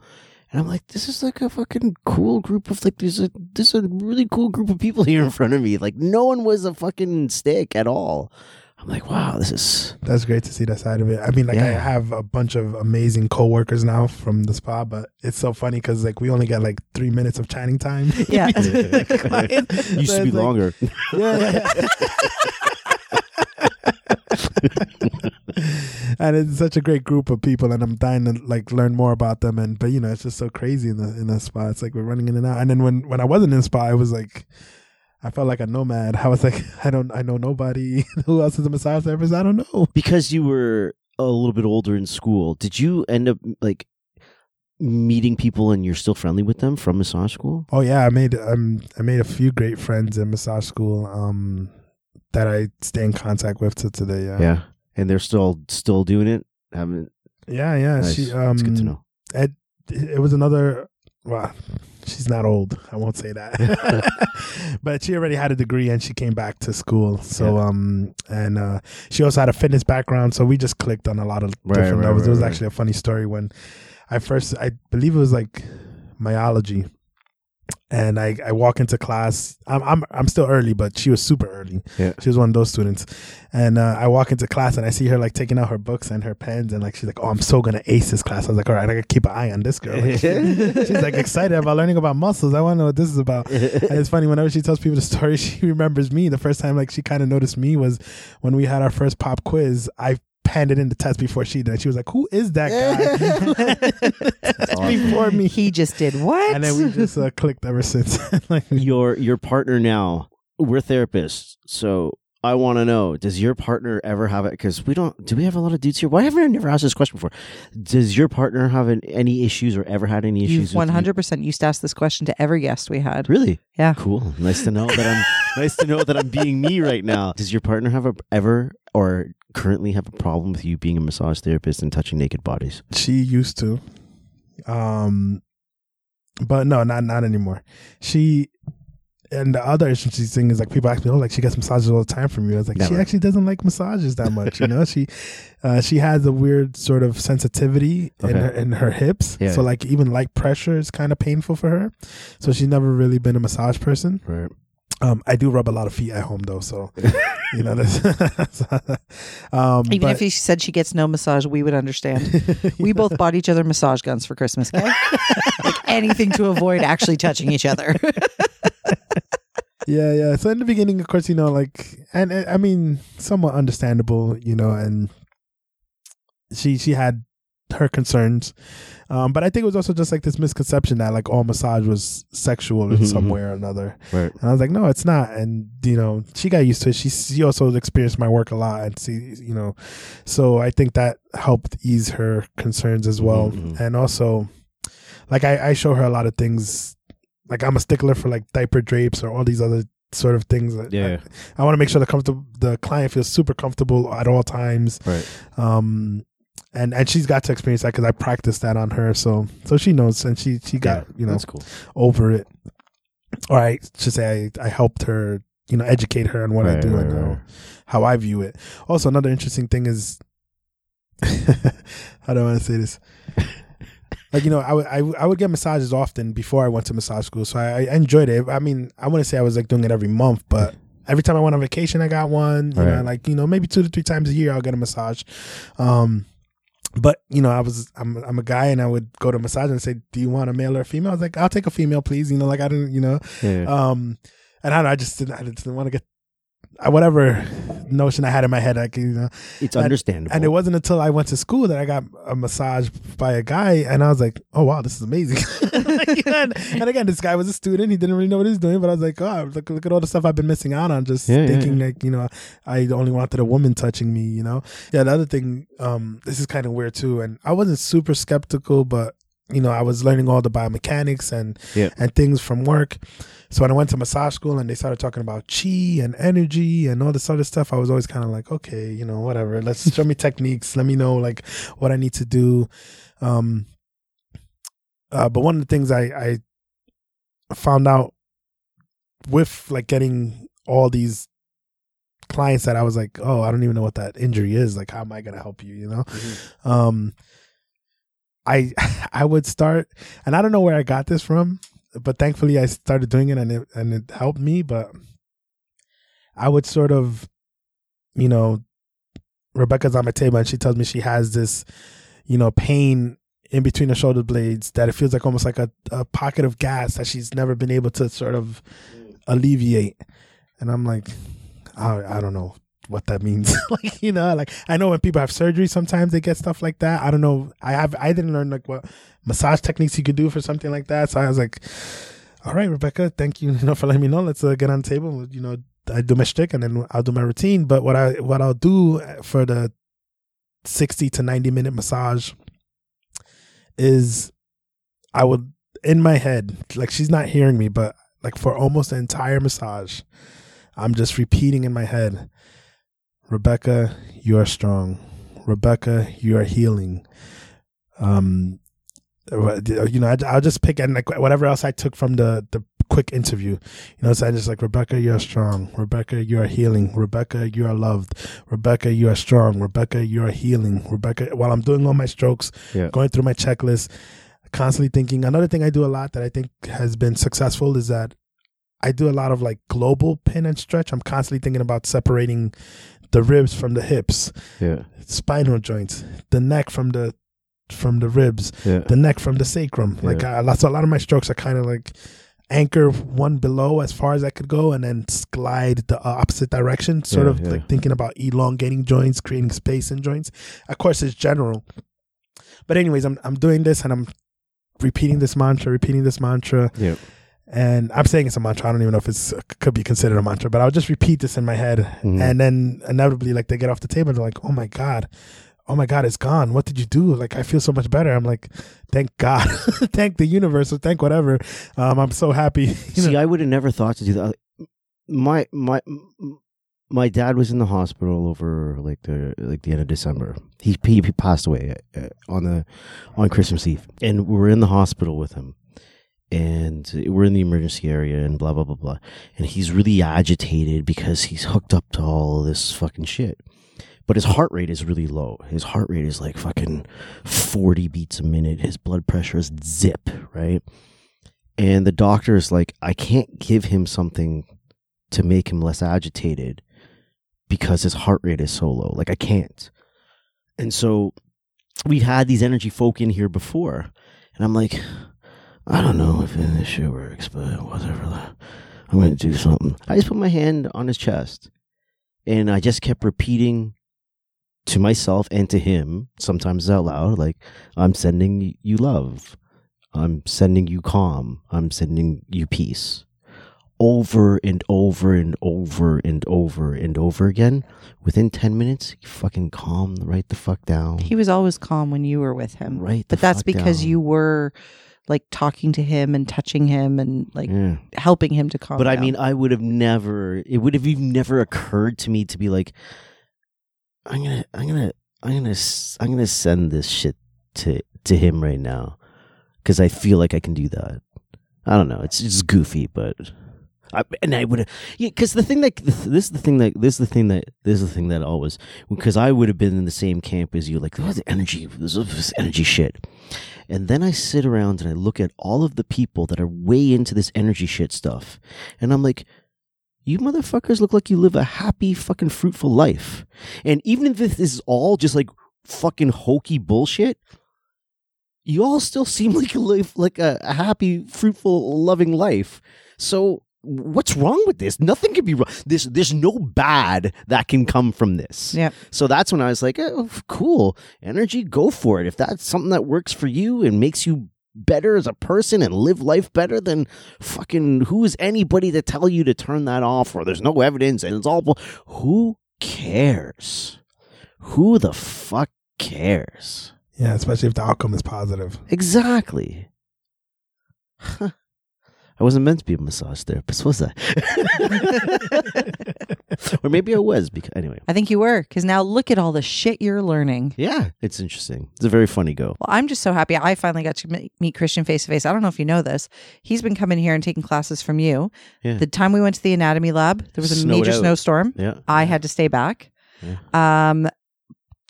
And I'm like, this is like a fucking cool group of like there's a there's a really cool group of people here in front of me. Like no one was a fucking stick at all. I'm like, wow, this is That's great to see that side of it. I mean, like I have a bunch of amazing coworkers now from the spa, but it's so funny because like we only got like three minutes of chatting time. Yeah. Used So to be like- longer. Yeah, yeah, yeah. and it's such a great group of people, and I'm dying to like learn more about them. And but you know, it's just so crazy in the in the spa. It's like we're running in and out. And then when when I wasn't in spa, I was like. I felt like a nomad. I was like, I don't, I know nobody. Who else is a massage therapist? I don't know. because you were a little bit older in school, did you end up like meeting people and you're still friendly with them from massage school? Oh yeah, I made um I made a few great friends in massage school um that I stay in contact with to today. Yeah, Yeah, and they're still still doing it. Haven't yeah, yeah. nice. She um it's good to know. It, it was another. Well, she's not old. I won't say that. but she already had a degree and she came back to school. So Yeah. um and uh she also had a fitness background. So we just clicked on a lot of Right, different right, levels. right, it was actually a funny story when I first I believe it was like myology. And I, I walk into class. I'm I'm I'm still early, but she was super early. Yeah. She was one of those students. And uh, I walk into class and I see her like taking out her books and her pens and like she's like, "Oh, I'm so gonna ace this class." I was like, "All right, I gotta keep an eye on this girl." Like, she's like excited about learning about muscles. I want to know what this is about. And it's funny whenever she tells people the story, she remembers me. The first time like she kind of noticed me was when we had our first pop quiz. I handed in the test before she did. She was like, "Who is that guy?" awesome. before me. he just did what? And then we just uh, clicked ever since. like, your your partner now. We're therapists, so I want to know: Does your partner ever have it? Because we don't. Do we have a lot of dudes here? Why haven't I never asked this question before? Does your partner have an, any issues or ever had any issues? You've with you? one hundred percent used to ask this question to every guest we had. Really? Yeah. Cool. Nice to know that I'm. nice to know that I'm being me right now. Does your partner have a ever or currently have a problem with you being a massage therapist and touching naked bodies? she used to, um, but no, not not anymore. She. And the other interesting thing is like people ask me, oh, like she gets massages all the time from you. I was like, she actually doesn't like massages that much, you know. she, uh, she has a weird sort of sensitivity in her in her hips, Yeah. so like even light pressure is kind of painful for her. So she's never really been a massage person. Right. Um, I do rub a lot of feet at home though, so you know this. um, Even but- if she said she gets no massage, we would understand. We both bought each other massage guns for Christmas. Okay? like anything to avoid actually touching each other. yeah, yeah. So in the beginning, of course, you know, like, and I mean, somewhat understandable, you know, and she she had her concerns. Um, but I think it was also just like this misconception that like all massage was sexual in Mhm, some mhm. way or another. Right. And I was like, no, it's not. And you know, she got used to it. She she also experienced my work a lot, and see, you know, so I think that helped ease her concerns as well. Mhm, mhm. And also, like I, I show her a lot of things. Like I'm a stickler for like diaper drapes or all these other sort of things. Yeah. I, want to make sure the comfortable the client feels super comfortable at all times. Right. Um, and and she's got to experience that because I practiced that on her, so so she knows, and she she got you know cool. over it. Or I should say I, I helped her, you know, educate her on what I do right, and how, right. how I view it. Also, another interesting thing is, how do I want to say this? Like you know, I would I, I would get massages often before I went to massage school, so I, I enjoyed it. I mean, I wouldn't say I was like doing it every month, but every time I went on vacation, I got one. You know, like you know, maybe two to three times a year, I'll get a massage. Um, but you know, I was I'm I'm a guy, and I would go to a massage and say, "Do you want a male or a female?" I was like, "I'll take a female, please." You know, like I didn't, you know, Yeah. um, and I don't know, I just didn't I just didn't want to get whatever notion I had in my head, like you know, it's and- understandable. and it wasn't until I went to school that I got a massage by a guy, and I was like, "Oh wow, this is amazing!" Like, and, and again, this guy was a student; he didn't really know what he was doing, but I was like, "Oh, look, look at all the stuff I've been missing out on, just Yeah, yeah, thinking yeah. like you know, I only wanted a woman touching me." You know, yeah. The other thing, um, this is kind of weird too, and I wasn't super skeptical, but you know, I was learning all the biomechanics and Yeah. and things from work. So when I went to massage school and they started talking about chi and energy and all this other stuff, I was always kind of like, okay, you know, whatever. Let's show me techniques. Let me know like what I need to do. Um, uh, but one of the things I, I found out with like getting all these clients that I was like, oh, I don't even know what that injury is. Like, how am I going to help you? You know? Mhm. um i i would start and i don't know where i got this from but thankfully i started doing it and it and it helped me but i would sort of you know rebecca's on my table and she tells me she has this you know pain in between the shoulder blades that it feels like almost like a, a pocket of gas that she's never been able to sort of mm. alleviate. And i'm like i, I don't know what that means. Like you know like i know when people have surgery sometimes they get stuff like that. I don't know. I have i didn't learn like what massage techniques you could do for something like that. So i was like all right rebecca thank you, you know for letting me know. Let's uh, get on the table. You know i do my shtick and then i'll do my routine. But what i what i'll do for the 60 to 90 minute massage is i would in my head like she's not hearing me but like for almost the entire massage i'm just repeating in my head Rebecca, you are strong. Rebecca, you are healing. Um, you know, I, I'll just pick and like whatever else I took from the the quick interview. You know, so I just like Rebecca, you are strong. Rebecca, you are healing. Rebecca, you are loved. Rebecca, you are strong. Rebecca, you are healing. Rebecca, while I'm doing all my strokes, Yeah. going through my checklist, constantly thinking. Another thing I do a lot that I think has been successful is that I do a lot of like global pin and stretch. I'm constantly thinking about separating the ribs from the hips, Yeah. spinal joints, the neck from the from the ribs, Yeah. the neck from the sacrum. Like. Uh, I, lots, a lot of my strokes are kind of like anchor one below as far as I could go, and then glide the uh, opposite direction. Sort of like thinking about elongating joints, creating space in joints. Of course, it's general, but anyways, I'm I'm doing this and I'm repeating this mantra, repeating this mantra, Yeah. And I'm saying it's a mantra. I don't even know if it could be considered a mantra, but I'll just repeat this in my head, Mhm. and then inevitably, like they get off the table, they're like, "Oh my god, oh my god, it's gone. What did you do? Like I feel so much better." I'm like, "Thank God, thank the universe, or thank whatever." Um, I'm so happy. You See, know? I would have never thought to do that. My my my dad was in the hospital over like the like the end of December. He he, passed away uh, on the on Christmas Eve, and we're in the hospital with him, and we're in the emergency area, and blah blah blah blah. And he's really agitated because he's hooked up to all this fucking shit. But his heart rate is really low. His heart rate is like fucking forty beats a minute. His blood pressure is zip, right? And the doctor is like, I can't give him something to make him less agitated because his heart rate is so low. Like, I can't. And so we've had these energy folk in here before. And I'm like, I don't know if any of this shit works, but whatever. I'm to do something. I just put my hand on his chest and I just kept repeating to myself and to him, sometimes out loud, like, I'm sending you love. I'm sending you calm. I'm sending you peace. Over and over and over and over and over again. Within 10 minutes, you fucking calm right the fuck down. He was always calm when you were with him. Right But that's because down. you were like talking to him and touching him and like Yeah. helping him to calm But I down. mean, I would have never. It would have even never occurred to me to be like, I'm gonna, I'm gonna, I'm gonna, I'm gonna send this shit to to him right now because I feel like I can do that. I don't know. It's just goofy, but. I, and I would, yeah. Because the thing that this is the thing that this is the thing that this is the thing that always because I would have been in the same camp as you, like "What's the energy, this, this energy shit. And then I sit around and I look at all of the people that are way into this energy shit stuff. And I'm like, you motherfuckers look like you live a happy, fucking fruitful life. And even if this is all just like fucking hokey bullshit, you all still seem like you live like a, a happy, fruitful, loving life. So what's wrong with this? Nothing can be wrong. There's, there's no bad that can come from this. yeah. So that's when I was like, oh, cool. Energy, go for it. If that's something that works for you and makes you better as a person and live life better, then fucking who is anybody to tell you to turn that off or there's no evidence and it's all. bull- Who cares? Who the fuck cares? Yeah, especially if the outcome is positive. Exactly. Huh. I wasn't meant to be a massage therapist, was I? or maybe I was because anyway. I think you were because now look at all the shit you're learning. Yeah, it's interesting. It's a very funny go. Well, I'm just so happy I finally got to meet Christian face to face. I don't know if you know this. He's been coming here and taking classes from you. Yeah. The time we went to the anatomy lab, there was a Snowed major out. snowstorm. Yeah. I had to stay back. Um,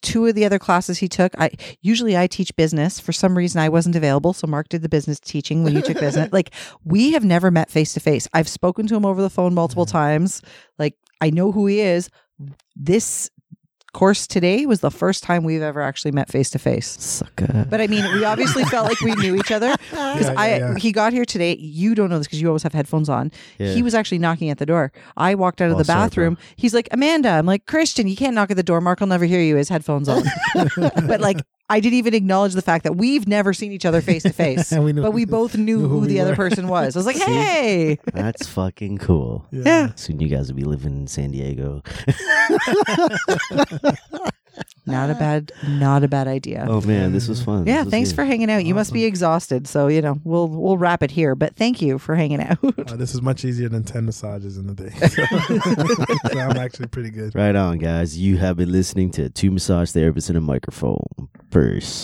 two of the other classes he took, I usually I teach business. For some reason, I wasn't available, so Mark did the business teaching when you took business. Like we have never met face to face. I've spoken to him over the phone multiple mm-hmm. times. Like I know who he is. This course today was the first time we've ever actually met face to face. Sucker. But I mean, we obviously felt like we knew each other because Yeah, I yeah. he got here today. You don't know this because you always have headphones on. He was actually knocking at the door. I walked out of Oh, the sorry, bathroom. He's like, Amanda. I'm like, Christian, you can't knock at the door. Mark will never hear you. His headphones on. but like, I didn't even acknowledge the fact that we've never seen each other face to face. And we knew- But we both knew knew who, who the we other were. person was. I was like, hey. That's fucking cool. Yeah. Soon you guys will be living in San Diego. Not a bad, not a bad idea. Oh man, this was fun. yeah, This was thanks good. for hanging out. You must be exhausted, so you know we'll we'll wrap it here. But thank you for hanging out. Uh, this is much easier than 10 massages in a day. So, so I'm actually pretty good. Right on, guys. You have been listening to two massage therapists and a microphone. First.